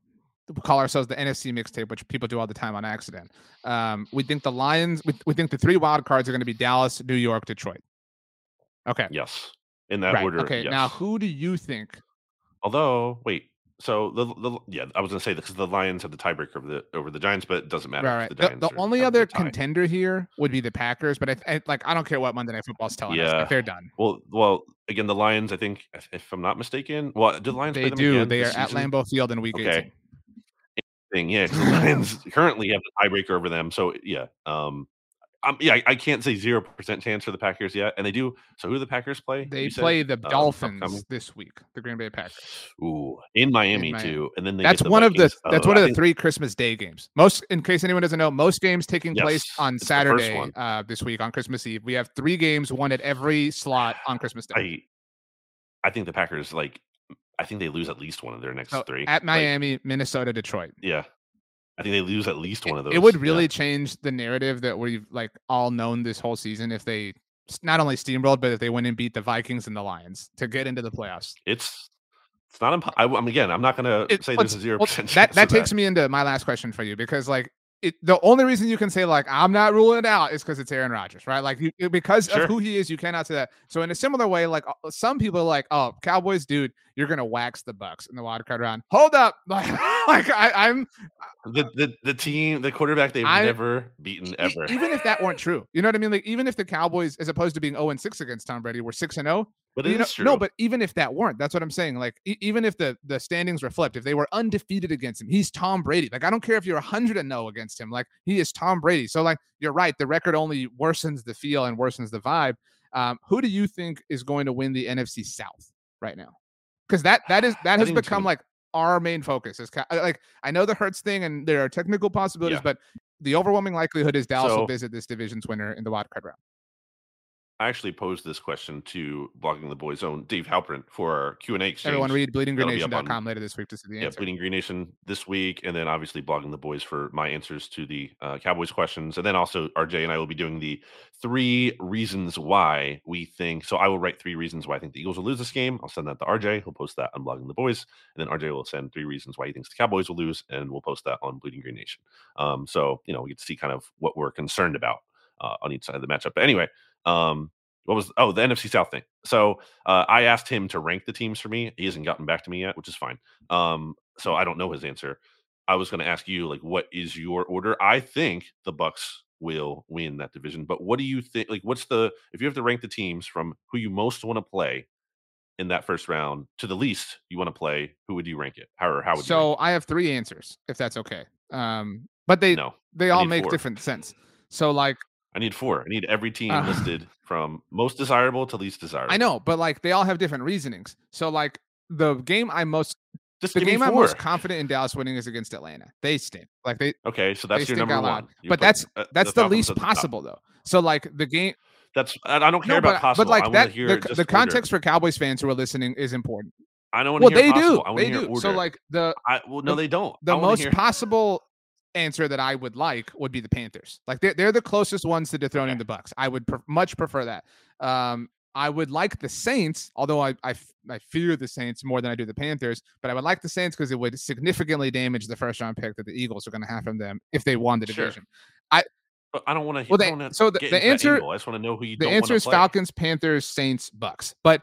we call ourselves the NFC mixtape, which people do all the time on accident. Um, we think the Lions, we, we think the three wild cards are going to be Dallas, New York, Detroit. Okay. Yes. In that right. order. Okay. Yes. Now, who do you think? Although, wait, so the, the yeah, I was gonna say because the Lions have the tiebreaker over the over the Giants, but it doesn't matter. Right. The, the, the only other contender here would be the Packers, but I, I, like I don't care what Monday Night Football's telling yeah. us. Like, they're done. Well, well, again, the Lions. I think if, if I'm not mistaken, well, do the Lions? They do. They are at Lambeau Field in Week okay. 18. Yeah, the Lions currently have the tiebreaker over them. So yeah, um, um, yeah, I, I, can't say zero percent chance for the Packers yet, and they do. So who do the Packers play? They play the um, Dolphins this week. The Green Bay Packers. Ooh, in Miami, in Miami. too, and then that's the one Vikings. of the that's one of the three Christmas Day games. Most, in case anyone doesn't know, most games taking yes, place on Saturday uh, this week on Christmas Eve. We have three games, one at every slot on Christmas Day. I, I think the Packers like. I think they lose at least one of their next so three at Miami, like, Minnesota, Detroit. Yeah, I think they lose at least one of those. It would really yeah. change the narrative that we've like all known this whole season if they not only steamrolled, but if they went and beat the Vikings and the Lions to get into the playoffs. It's It's not. Imp- I, am again. I'm not going to say this is zero percent. That that takes that. me into my last question for you because like it, the only reason you can say like I'm not ruling it out is because it's Aaron Rodgers, right? Like you, because sure. of who he is, you cannot say that. So in a similar way, like uh, some people are like, oh, Cowboys, dude, you're gonna wax the Bucs in the wild card round. Hold up, like, like I, am the, the the team, the quarterback they've I, never beaten ever. Even if that weren't true, you know what I mean? Like even if the Cowboys, as opposed to being 0 and 6 against Tom Brady, were 6 and 0, but it know, true. No, but even if that weren't, that's what I'm saying. Like, e- even if the the standings reflect, if they were undefeated against him, he's Tom Brady. Like, I don't care if you're 100 and no against him. Like, he is Tom Brady. So, like, you're right. The record only worsens the feel and worsens the vibe. Um, who do you think is going to win the NFC South right now? Because that that is that has become like our main focus. Is uh, like I know the Hurts thing, and there are technical possibilities, yeah. but the overwhelming likelihood is Dallas so, will visit this division's winner in the wild card round. I actually posed this question to blogging the boys own Dave Halprin for our Q and A exchange. Everyone read bleedinggreennation.com later this week to see the yeah, answer. Bleeding Green Nation this week, and then obviously blogging the boys for my answers to the uh, Cowboys questions, and then also RJ and I will be doing the three reasons why we think. So I will write three reasons why I think the Eagles will lose this game. I'll send that to RJ. He'll post that on blogging the boys, and then RJ will send three reasons why he thinks the Cowboys will lose, and we'll post that on Bleeding Green Nation. Um, so you know we get to see kind of what we're concerned about uh, on each side of the matchup. But anyway, um, what was oh the NFC South thing. So uh, I asked him to rank the teams for me. He hasn't gotten back to me yet, which is fine. Um, so I don't know his answer. I was going to ask you like, what is your order? I think the Bucs will win that division, but what do you think? Like, what's the if you have to rank the teams from who you most want to play in that first round to the least you want to play? Who would you rank it? How or how would so I have three answers if that's okay. Um, but they no, they all make four. different sense. So like I need four. I need every team uh, listed from most desirable to least desirable. I know, but like they all have different reasonings. So like the game I'm most just the game I'm most confident in Dallas winning is against Atlanta. They stink. Like they okay, so that's your number one. You but that's uh, that's the, the least possible though. So like the game. That's I don't care no, about but, possible. But like that, the, the context for Cowboys fans who are listening is important. I don't want to well, they possible. do. They do. Order. So like the I, well, no, the, they don't. The most hear... possible answer that I would like would be the Panthers. Like they're, they're the closest ones to dethroning okay. the Bucs. I would pre- much prefer that. Um, I would like the Saints, although I, I, I fear the Saints more than I do the Panthers. But I would like the Saints because it would significantly damage the first round pick that the Eagles are going to have from them if they won the division. Sure. I but I don't want to. Well, they, so the, the answer. I just want to know who you. The answer is play. Falcons, Panthers, Saints, Bucs. But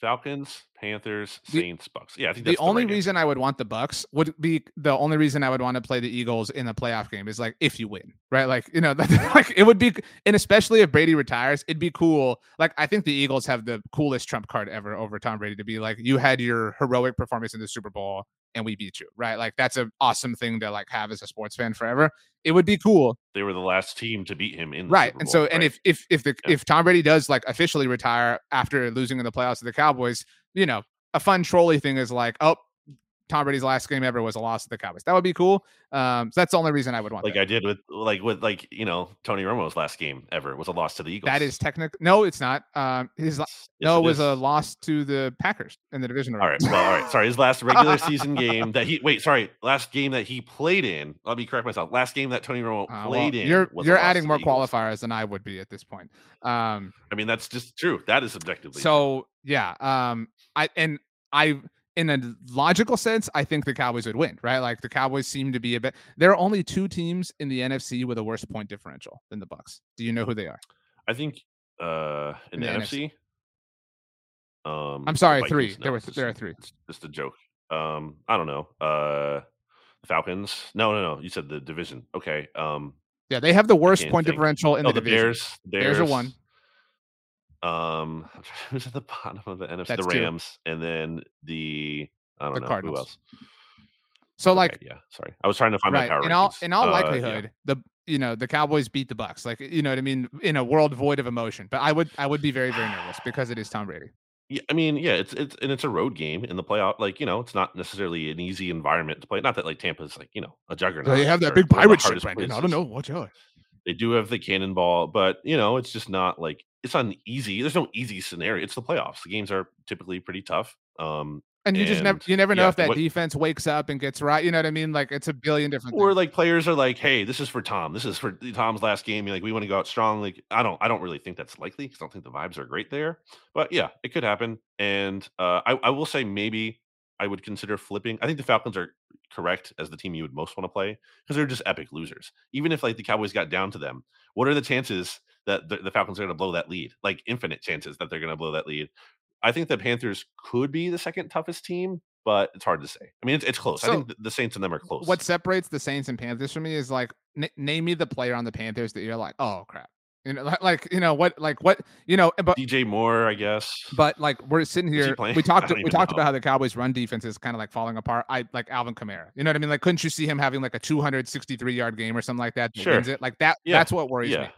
Falcons, Panthers, Saints, the, Bucs. Yeah, I think the only right reason answer. I would want the Bucs would be the only reason I would want to play the Eagles in a playoff game is like if you win, right? Like you know, like it would be, and especially if Brady retires, it'd be cool. Like I think the Eagles have the coolest trump card ever over Tom Brady to be like, you had your heroic performance in the Super Bowl and we beat you, right? Like that's an awesome thing to like have as a sports fan forever. It would be cool. They were the last team to beat him in right, Bowl, and so right? and if if if the yeah. if Tom Brady does like officially retire after losing in the playoffs to the Cowboys, you know, a fun trolley thing is like, oh, Tom Brady's last game ever was a loss to the Cowboys. That would be cool. Um, so that's the only reason I would want. Like that. I did with like with like you know Tony Romo's last game ever was a loss to the Eagles. That is technical. No, it's not. Um, his yes, no, it, was a loss to the Packers in the division. All right, well, all right. Sorry, his last regular season game that he wait. Sorry, last game that he played in. Let me correct myself. Last game that Tony Romo uh, played well, in. You're you're adding more qualifiers than I would be at this point. Um, I mean that's just true. That is objectively. So yeah. Um, I and I in a logical sense, I think the Cowboys would win, right? Like the Cowboys seem to be a bit. There are only two teams in the NFC with a worse point differential than the Bucs. Do you know who they are? I think uh in, in the, the, NFC. NFC. Um, I'm sorry, three. No, there were there are three. Just a joke. Um, I don't know. Uh, Falcons. No, no, no. You said the division. Okay. Um, yeah, they have the worst point think. differential in oh, the, the division. Bears. Bears. Bears are one. Um, who's at the bottom of the NFC? That's the Rams, two. and then the I don't the know Cardinals. who else. So like, yeah, sorry, I was trying to find right. my power. In all in all uh, likelihood, yeah. the you know the Cowboys beat the Bucs. Like you know what I mean in a world void of emotion. But I would I would be very very nervous because it is Tom Brady. Yeah, I mean, yeah, it's it's and it's a road game in the playoff. Like you know, it's not necessarily an easy environment to play. Not that like Tampa's like you know a juggernaut. They have that big pirate ship, Brandon. I don't know. Watch out. They do have the cannonball, but you know, it's just not like it's not easy. There's no easy scenario. It's the playoffs. The games are typically pretty tough. Um, and you and, just never you never know yeah, if that what, defense wakes up and gets right. You know what I mean? Like it's a billion different. Or things. like players are like, "Hey, this is for Tom. This is for Tom's last game. you Like we want to go out strong." Like I don't, I don't really think that's likely because I don't think the vibes are great there. But yeah, it could happen. And uh, I, I will say maybe I would consider flipping. I think the Falcons are correct as the team you would most want to play because they're just epic losers. Even if like the Cowboys got down to them, what are the chances that the, the Falcons are going to blow that lead? Like infinite chances that they're going to blow that lead. I think the Panthers could be the second toughest team, but it's hard to say. I mean, it's, it's close. So I think the Saints and them are close. What separates the Saints and Panthers for me is like, n- name me the player on the Panthers that you're like, oh crap. You know, like you know what, like what you know, but DJ Moore, I guess. But like we're sitting here, we talked, we talked know. about how the Cowboys' run defense is kind of like falling apart. I like Alvin Kamara. You know what I mean? Like, couldn't you see him having like a 263 yard game or something like that? that sure. It? Like that. Yeah. That's what worries yeah. me.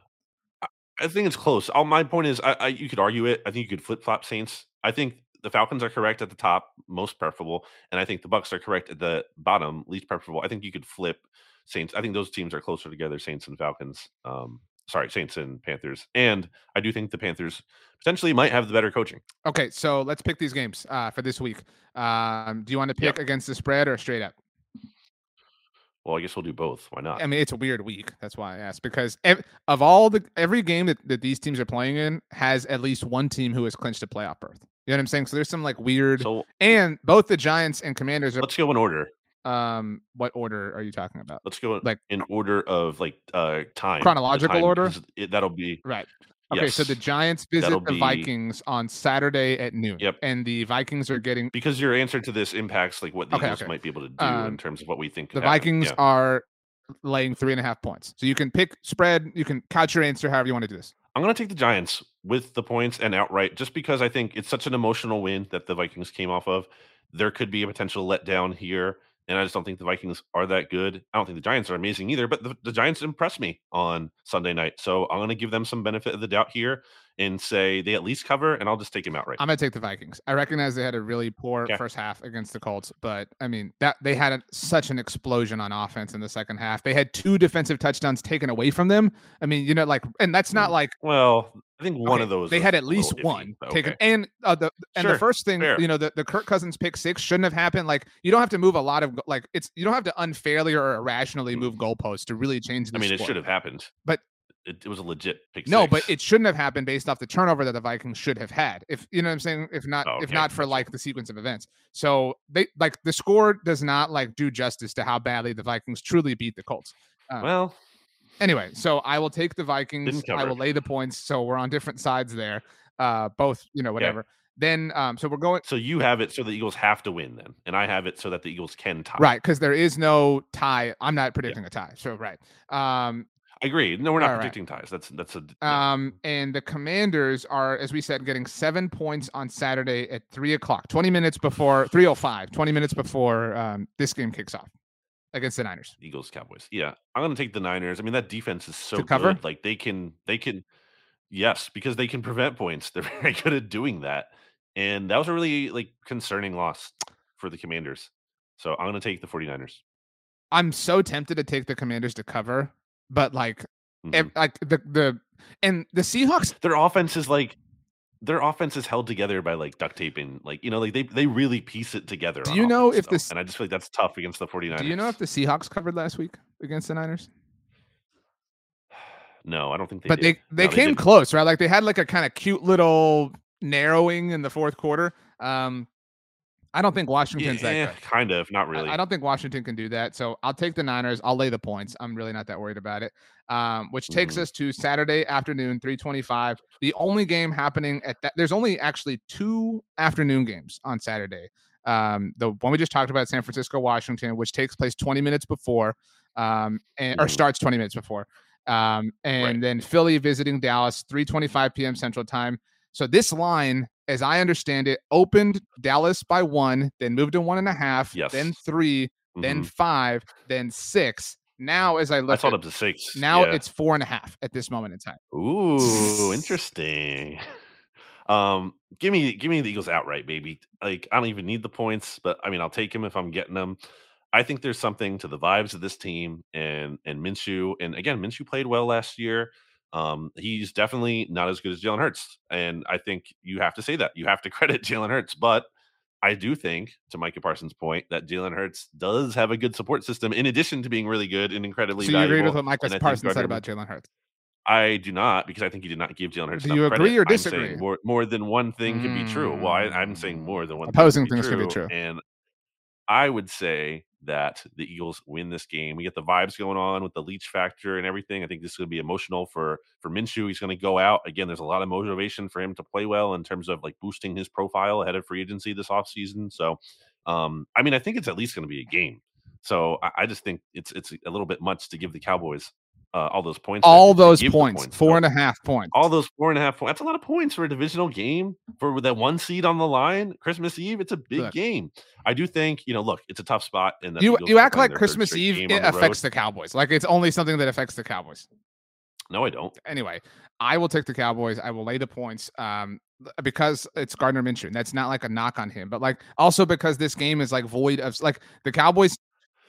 I think it's close. All my point is, I, I you could argue it. I think you could flip flop Saints. I think the Falcons are correct at the top, most preferable, and I think the Bucs are correct at the bottom, least preferable. I think you could flip Saints. I think those teams are closer together, Saints and Falcons. Um, sorry, Saints and Panthers. And I do think the Panthers potentially might have the better coaching. Okay, so let's pick these games uh, for this week. Um, do you want to pick yep. against the spread or straight up? Well, I guess we'll do both. Why not? I mean, it's a weird week. That's why I asked because ev- of all the every game that, that these teams are playing in has at least one team who has clinched a playoff berth. You know what I'm saying? So there's some like weird. So, and both the Giants and Commanders are. Let's go in order. Um, what order are you talking about? Let's go like in order of like uh time, chronological time, order. It, that'll be right. Okay, yes. so the Giants visit that'll the be, Vikings on Saturday at noon. Yep. And the Vikings are getting because your answer to this impacts like what the okay, Eagles okay. might be able to do um, in terms of what we think. The happen. Vikings yeah. are laying three and a half points. So you can pick spread. You can couch your answer however you want to do this. I'm going to take the Giants with the points and outright, just because I think it's such an emotional win that the Vikings came off of. There could be a potential letdown here. And I just don't think the Vikings are that good. I don't think the Giants are amazing either, but the, the Giants impressed me on Sunday night. So I'm going to give them some benefit of the doubt here and say they at least cover, and I'll just take them outright. I'm going to take the Vikings. I recognize they had a really poor okay. first half against the Colts, but I mean that they had a, such an explosion on offense in the second half. They had two defensive touchdowns taken away from them. I mean, you know, like, and that's not mm, like well, I think one okay, of those they had at least one iffy, taken. Okay. And uh, the and sure, the first thing, fair. you know, the, the Kirk Cousins pick six shouldn't have happened. Like you don't have to move a lot of like it's you don't have to unfairly or irrationally move mm. goalposts to really change. the I mean, sport. it should have happened, but it, it was a legit pick. No, six. but it shouldn't have happened based off the turnover that the Vikings should have had. If you know what I'm saying, if not, oh, okay. if not for like the sequence of events. So they like the score does not like do justice to how badly the Vikings truly beat the Colts. Uh, well, Anyway, so I will take the Vikings. I will lay the points. So we're on different sides there. Uh, both, you know, whatever. Then, um, so we're going. So you have it so the Eagles have to win, then, and I have it so that the Eagles can tie. Right, because there is no tie. I'm not predicting yeah. a tie. So right. Um, I agree. No, we're not predicting right. ties. That's that's a. Yeah. Um, and the Commanders are, as we said, getting seven points on Saturday at three o'clock, twenty minutes before three o oh five, 20 minutes before um, this game kicks off against the Niners. Eagles, Cowboys. Yeah, I'm going to take the Niners. I mean, that defense is so good. Like they can, they can, yes, because they can prevent points. They're very good at doing that, and that was a really like concerning loss for the Commanders. So I'm going to take the 49ers. I'm so tempted to take the Commanders to cover, but like, mm-hmm. ev- like the the and the Seahawks, their offense is like their offense is held together by like duct tape and like you know like they they really piece it together. Do you know if this and I just feel like that's tough against the 49ers. Do you know if the Seahawks covered last week against the Niners? No, I don't think they But did. they they no, came they close, right? Like they had like a kind of cute little narrowing in the fourth quarter. Um I don't think Washington's yeah, that good. Kind of, not really. I, I, don't think Washington can do that. So I'll take the Niners. I'll lay the points. I'm really not that worried about it. Um, which takes mm-hmm. us to Saturday afternoon, 325. The only game happening at that there's only actually two afternoon games on Saturday. Um, the one we just talked about, San Francisco, Washington, which takes place 20 minutes before, um, and or mm-hmm. starts 20 minutes before. Um, and right. then Philly visiting Dallas, 3:25 p.m. Central Time. So this line, as I understand it, opened Dallas by one, then moved to one and a half, yes. then 3 mm-hmm. then five, then six. Now, as I look, I thought up to six. Now yeah. it's four and a half at this moment in time. Ooh, interesting. Um, give me give me the Eagles outright, baby. Like I don't even need the points, but I mean I'll take them if I'm getting them. I think there's something to the vibes of this team and and Minshew. And again, Minshew played well last year. Um, he's definitely not as good as Jalen Hurts, and I think you have to say that. You have to credit Jalen Hurts, but I do think, to Micah Parsons' point, that Jalen Hurts does have a good support system in addition to being really good and incredibly. So you valuable. agree with what Micah Parsons said about Jalen Hurts? I do not because I think he did not give Jalen Hurts. Do you agree credit. or disagree? More, more, than one thing mm. can be true. Well, I, am saying more than one. Opposing thing things can be true, and I would say that the Eagles win this game. We get the vibes going on with the leech factor and everything. I think this is going to be emotional for for Minshew. He's going to go out again. There's a lot of motivation for him to play well in terms of like boosting his profile ahead of free agency this offseason. So, um, I mean, I think it's at least going to be a game. So I, I, just think it's it's a little bit much to give the Cowboys uh, all those points. All those points, points, four and a half points. All those four and a half points. That's a lot of points for a divisional game for that one seed on the line. Christmas Eve, it's a big Good. game. I do think you know. Look, it's a tough spot, and you you act like Christmas Eve it affects the Cowboys. Like it's only something that affects the Cowboys. No, I don't. Anyway, I will take the Cowboys. I will lay the points. Um, because it's Gardner Minshew. That's not like a knock on him, but like also because this game is like void of like the Cowboys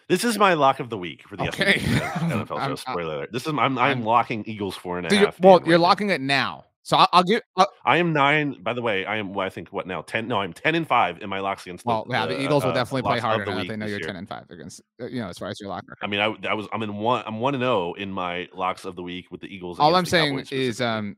this is my lock of the week for the okay. NFL show. Spoiler alert. This is I'm I'm, I'm locking Eagles four and a so half. Well, you're right locking now. it now. So I'll, I'll give. I'll, I am nine. By the way, I am. Well, I think what now? Ten? No, I'm ten and five in my locks against. Well, the, yeah, the Eagles uh, will definitely play harder now they know you're year. ten and five against. Uh, you know, as far as your locker. I mean, I, I was. I'm in one. I'm one and zero oh in my locks of the week with the Eagles. All I'm saying is, um,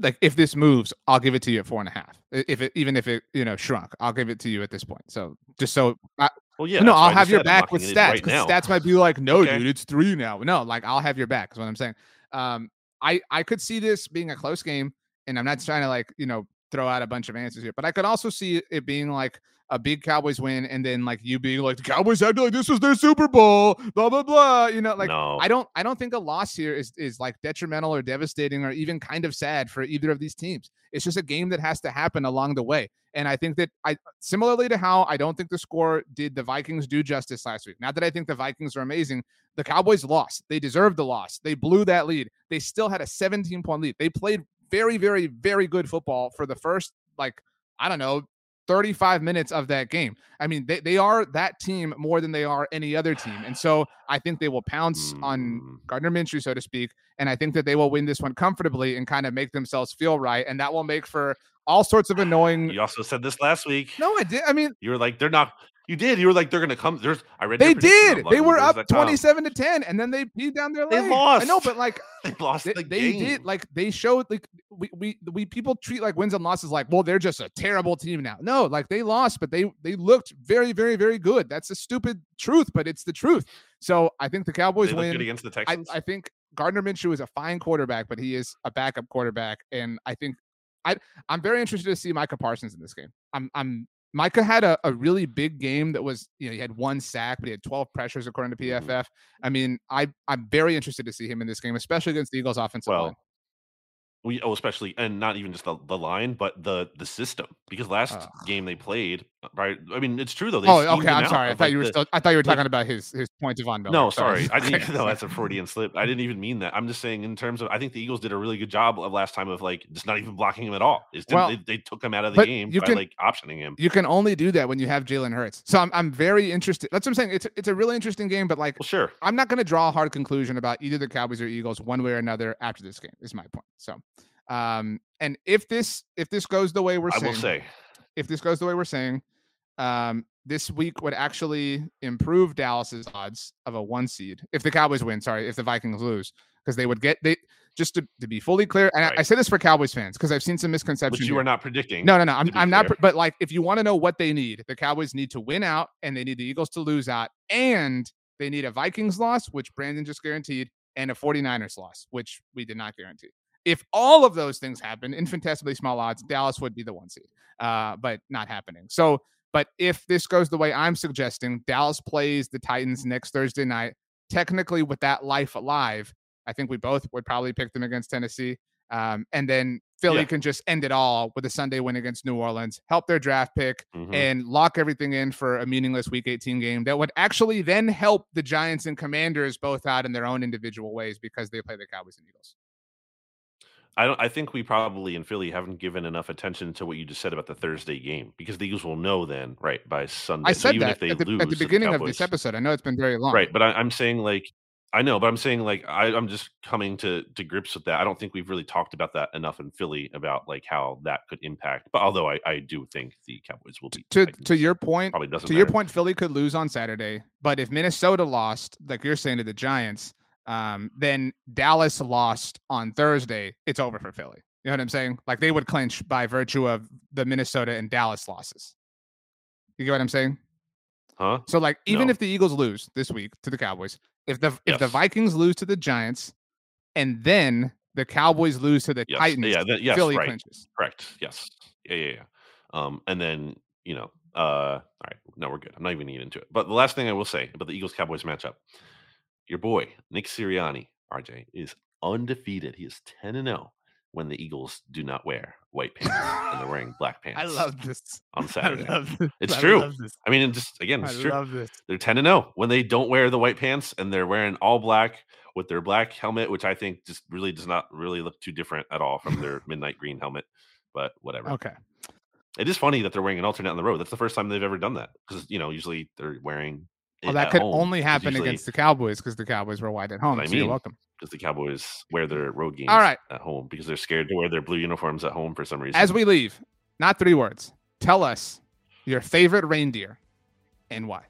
like if this moves, I'll give it to you at four and a half. If it even if it you know shrunk, I'll give it to you at this point. So just so I, well, yeah. No, I'll have your back with stats because right stats might be like, no, okay. dude, it's three now. No, like I'll have your back. Is what I'm saying. Um, I I could see this being a close game, and I'm not trying to like you know throw out a bunch of answers here, but I could also see it being like a big Cowboys win, and then like you being like the Cowboys acted like this was their Super Bowl, blah blah blah. You know, like no. I don't I don't think a loss here is is like detrimental or devastating or even kind of sad for either of these teams. It's just a game that has to happen along the way. And I think that I similarly to how I don't think the score did the Vikings do justice last week. Not that I think the Vikings are amazing. The Cowboys lost. They deserved the loss. They blew that lead. They still had a 17 point lead. They played very, very, very good football for the first like I don't know 35 minutes of that game. I mean, they, they are that team more than they are any other team. And so I think they will pounce on mm. Gardner Minshew, so to speak. And I think that they will win this one comfortably and kind of make themselves feel right. And that will make for all sorts of annoying. You also said this last week. No, I did. I mean, you were like, they're not. You did. You were like, they're gonna come. There's. I read. They did. They were up twenty-seven to ten, and then they peed down their leg. They lost. I know, but like they lost. They, the they did. Like they showed. Like we we we people treat like wins and losses like, well, they're just a terrible team now. No, like they lost, but they they looked very very very good. That's a stupid truth, but it's the truth. So I think the Cowboys they win against the Texans. I, I think Gardner Minshew is a fine quarterback, but he is a backup quarterback, and I think I I'm very interested to see Micah Parsons in this game. I'm I'm Micah had a, a really big game that was, you know, he had one sack, but he had 12 pressures according to PFF. Mm-hmm. I mean, I I'm very interested to see him in this game, especially against the Eagles offensive well, line. We oh, especially and not even just the, the line, but the the system. Because last uh, game they played, right? I mean, it's true though. They oh, okay. I'm sorry. I thought like you were the, still. I thought you were talking like, about his his points of on No, sorry. I didn't. no, that's a Freudian slip. I didn't even mean that. I'm just saying in terms of. I think the Eagles did a really good job of last time of like just not even blocking him at all. Well, they, they, took him out of the game you by can, like optioning him. You can only do that when you have Jalen Hurts. So I'm I'm very interested. That's what I'm saying. It's it's a really interesting game, but like, well, sure. I'm not going to draw a hard conclusion about either the Cowboys or Eagles one way or another after this game. Is my point. So. Um, and if this if this goes the way we're I saying, will say, if this goes the way we're saying, um, this week would actually improve Dallas's odds of a one seed if the Cowboys win. Sorry, if the Vikings lose, because they would get they just to, to be fully clear. And right. I, I, say this for Cowboys fans because I've seen some misconceptions. Which you here. are not predicting. No, no, no. I'm, I'm not. But like, if you want to know what they need, the Cowboys need to win out, and they need the Eagles to lose out, and they need a Vikings loss, which Brandon just guaranteed, and a 49ers loss, which we did not guarantee. If all of those things happen, infinitesimally small odds, Dallas would be the one seed, uh, but not happening. So, but if this goes the way I'm suggesting, Dallas plays the Titans next Thursday night. Technically, with that life alive, I think we both would probably pick them against Tennessee. Um, and then Philly yeah. can just end it all with a Sunday win against New Orleans, help their draft pick, mm-hmm. and lock everything in for a meaningless Week 18 game that would actually then help the Giants and Commanders both out in their own individual ways because they play the Cowboys and Eagles. I don't. I think we probably in Philly haven't given enough attention to what you just said about the Thursday game because the Eagles will know then, right, by Sunday. I said so even that if they at, the, lose, at the beginning the Cowboys, of this episode. I know it's been very long, right? But I, am saying like I know, but I'm saying like I, am just coming to to grips with that. I don't think we've really talked about that enough in Philly about like how that could impact. But although I, I do think the Cowboys will be to to your point, probably doesn't to matter. your point. Philly could lose on Saturday, but if Minnesota lost, like you're saying to the Giants, um, then Dallas lost on Thursday. It's over for Philly. You know what I'm saying? Like they would clinch by virtue of the Minnesota and Dallas losses. You get what I'm saying? Huh? So like even no. if the Eagles lose this week to the Cowboys, if the yes. if the Vikings lose to the Giants, and then the Cowboys lose to the yes. Titans, yeah, the, yes, Philly right. clinches. Correct. Yes. Yeah, yeah, yeah. Um, and then you know, uh, all right, no, we're good. I'm not even getting into it. But the last thing I will say about the Eagles Cowboys matchup, your boy Nick Sirianni, RJ, is undefeated. He is 10 and 0 when the Eagles do not wear white pants and they're wearing black pants. I love this on Saturday. It's I true. I mean, just again, it's I true. love this. They're 10 and 0 when they don't wear the white pants and they're wearing all black with their black helmet, which I think just really does not really look too different at all from their midnight green helmet. But whatever. Okay. It is funny that they're wearing an alternate on the road. That's the first time they've ever done that because you know usually they're wearing. Well, that could only happen usually, against the Cowboys because the Cowboys were wide at home. I so mean, you're welcome. Because the Cowboys wear their road games All right. at home because they're scared to wear their blue uniforms at home for some reason. As we leave, not three words. Tell us your favorite reindeer and why.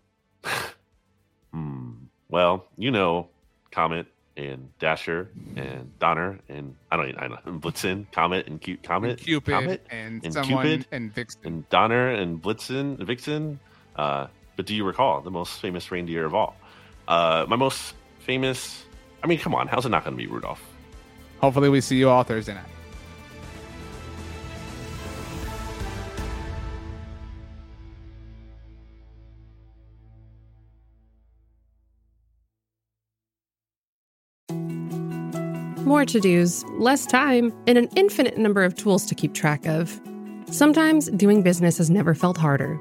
hmm. Well, you know, Comet and Dasher and Donner and I don't I don't know Blitzen, Comet and Cute Comet, and Cupid Comet, and, and someone Cupid and Vixen and Donner and Blitzen, Vixen. Uh, but do you recall the most famous reindeer of all? Uh, my most famous. I mean, come on, how's it not going to be Rudolph? Hopefully, we see you all Thursday night. More to dos, less time, and an infinite number of tools to keep track of. Sometimes doing business has never felt harder,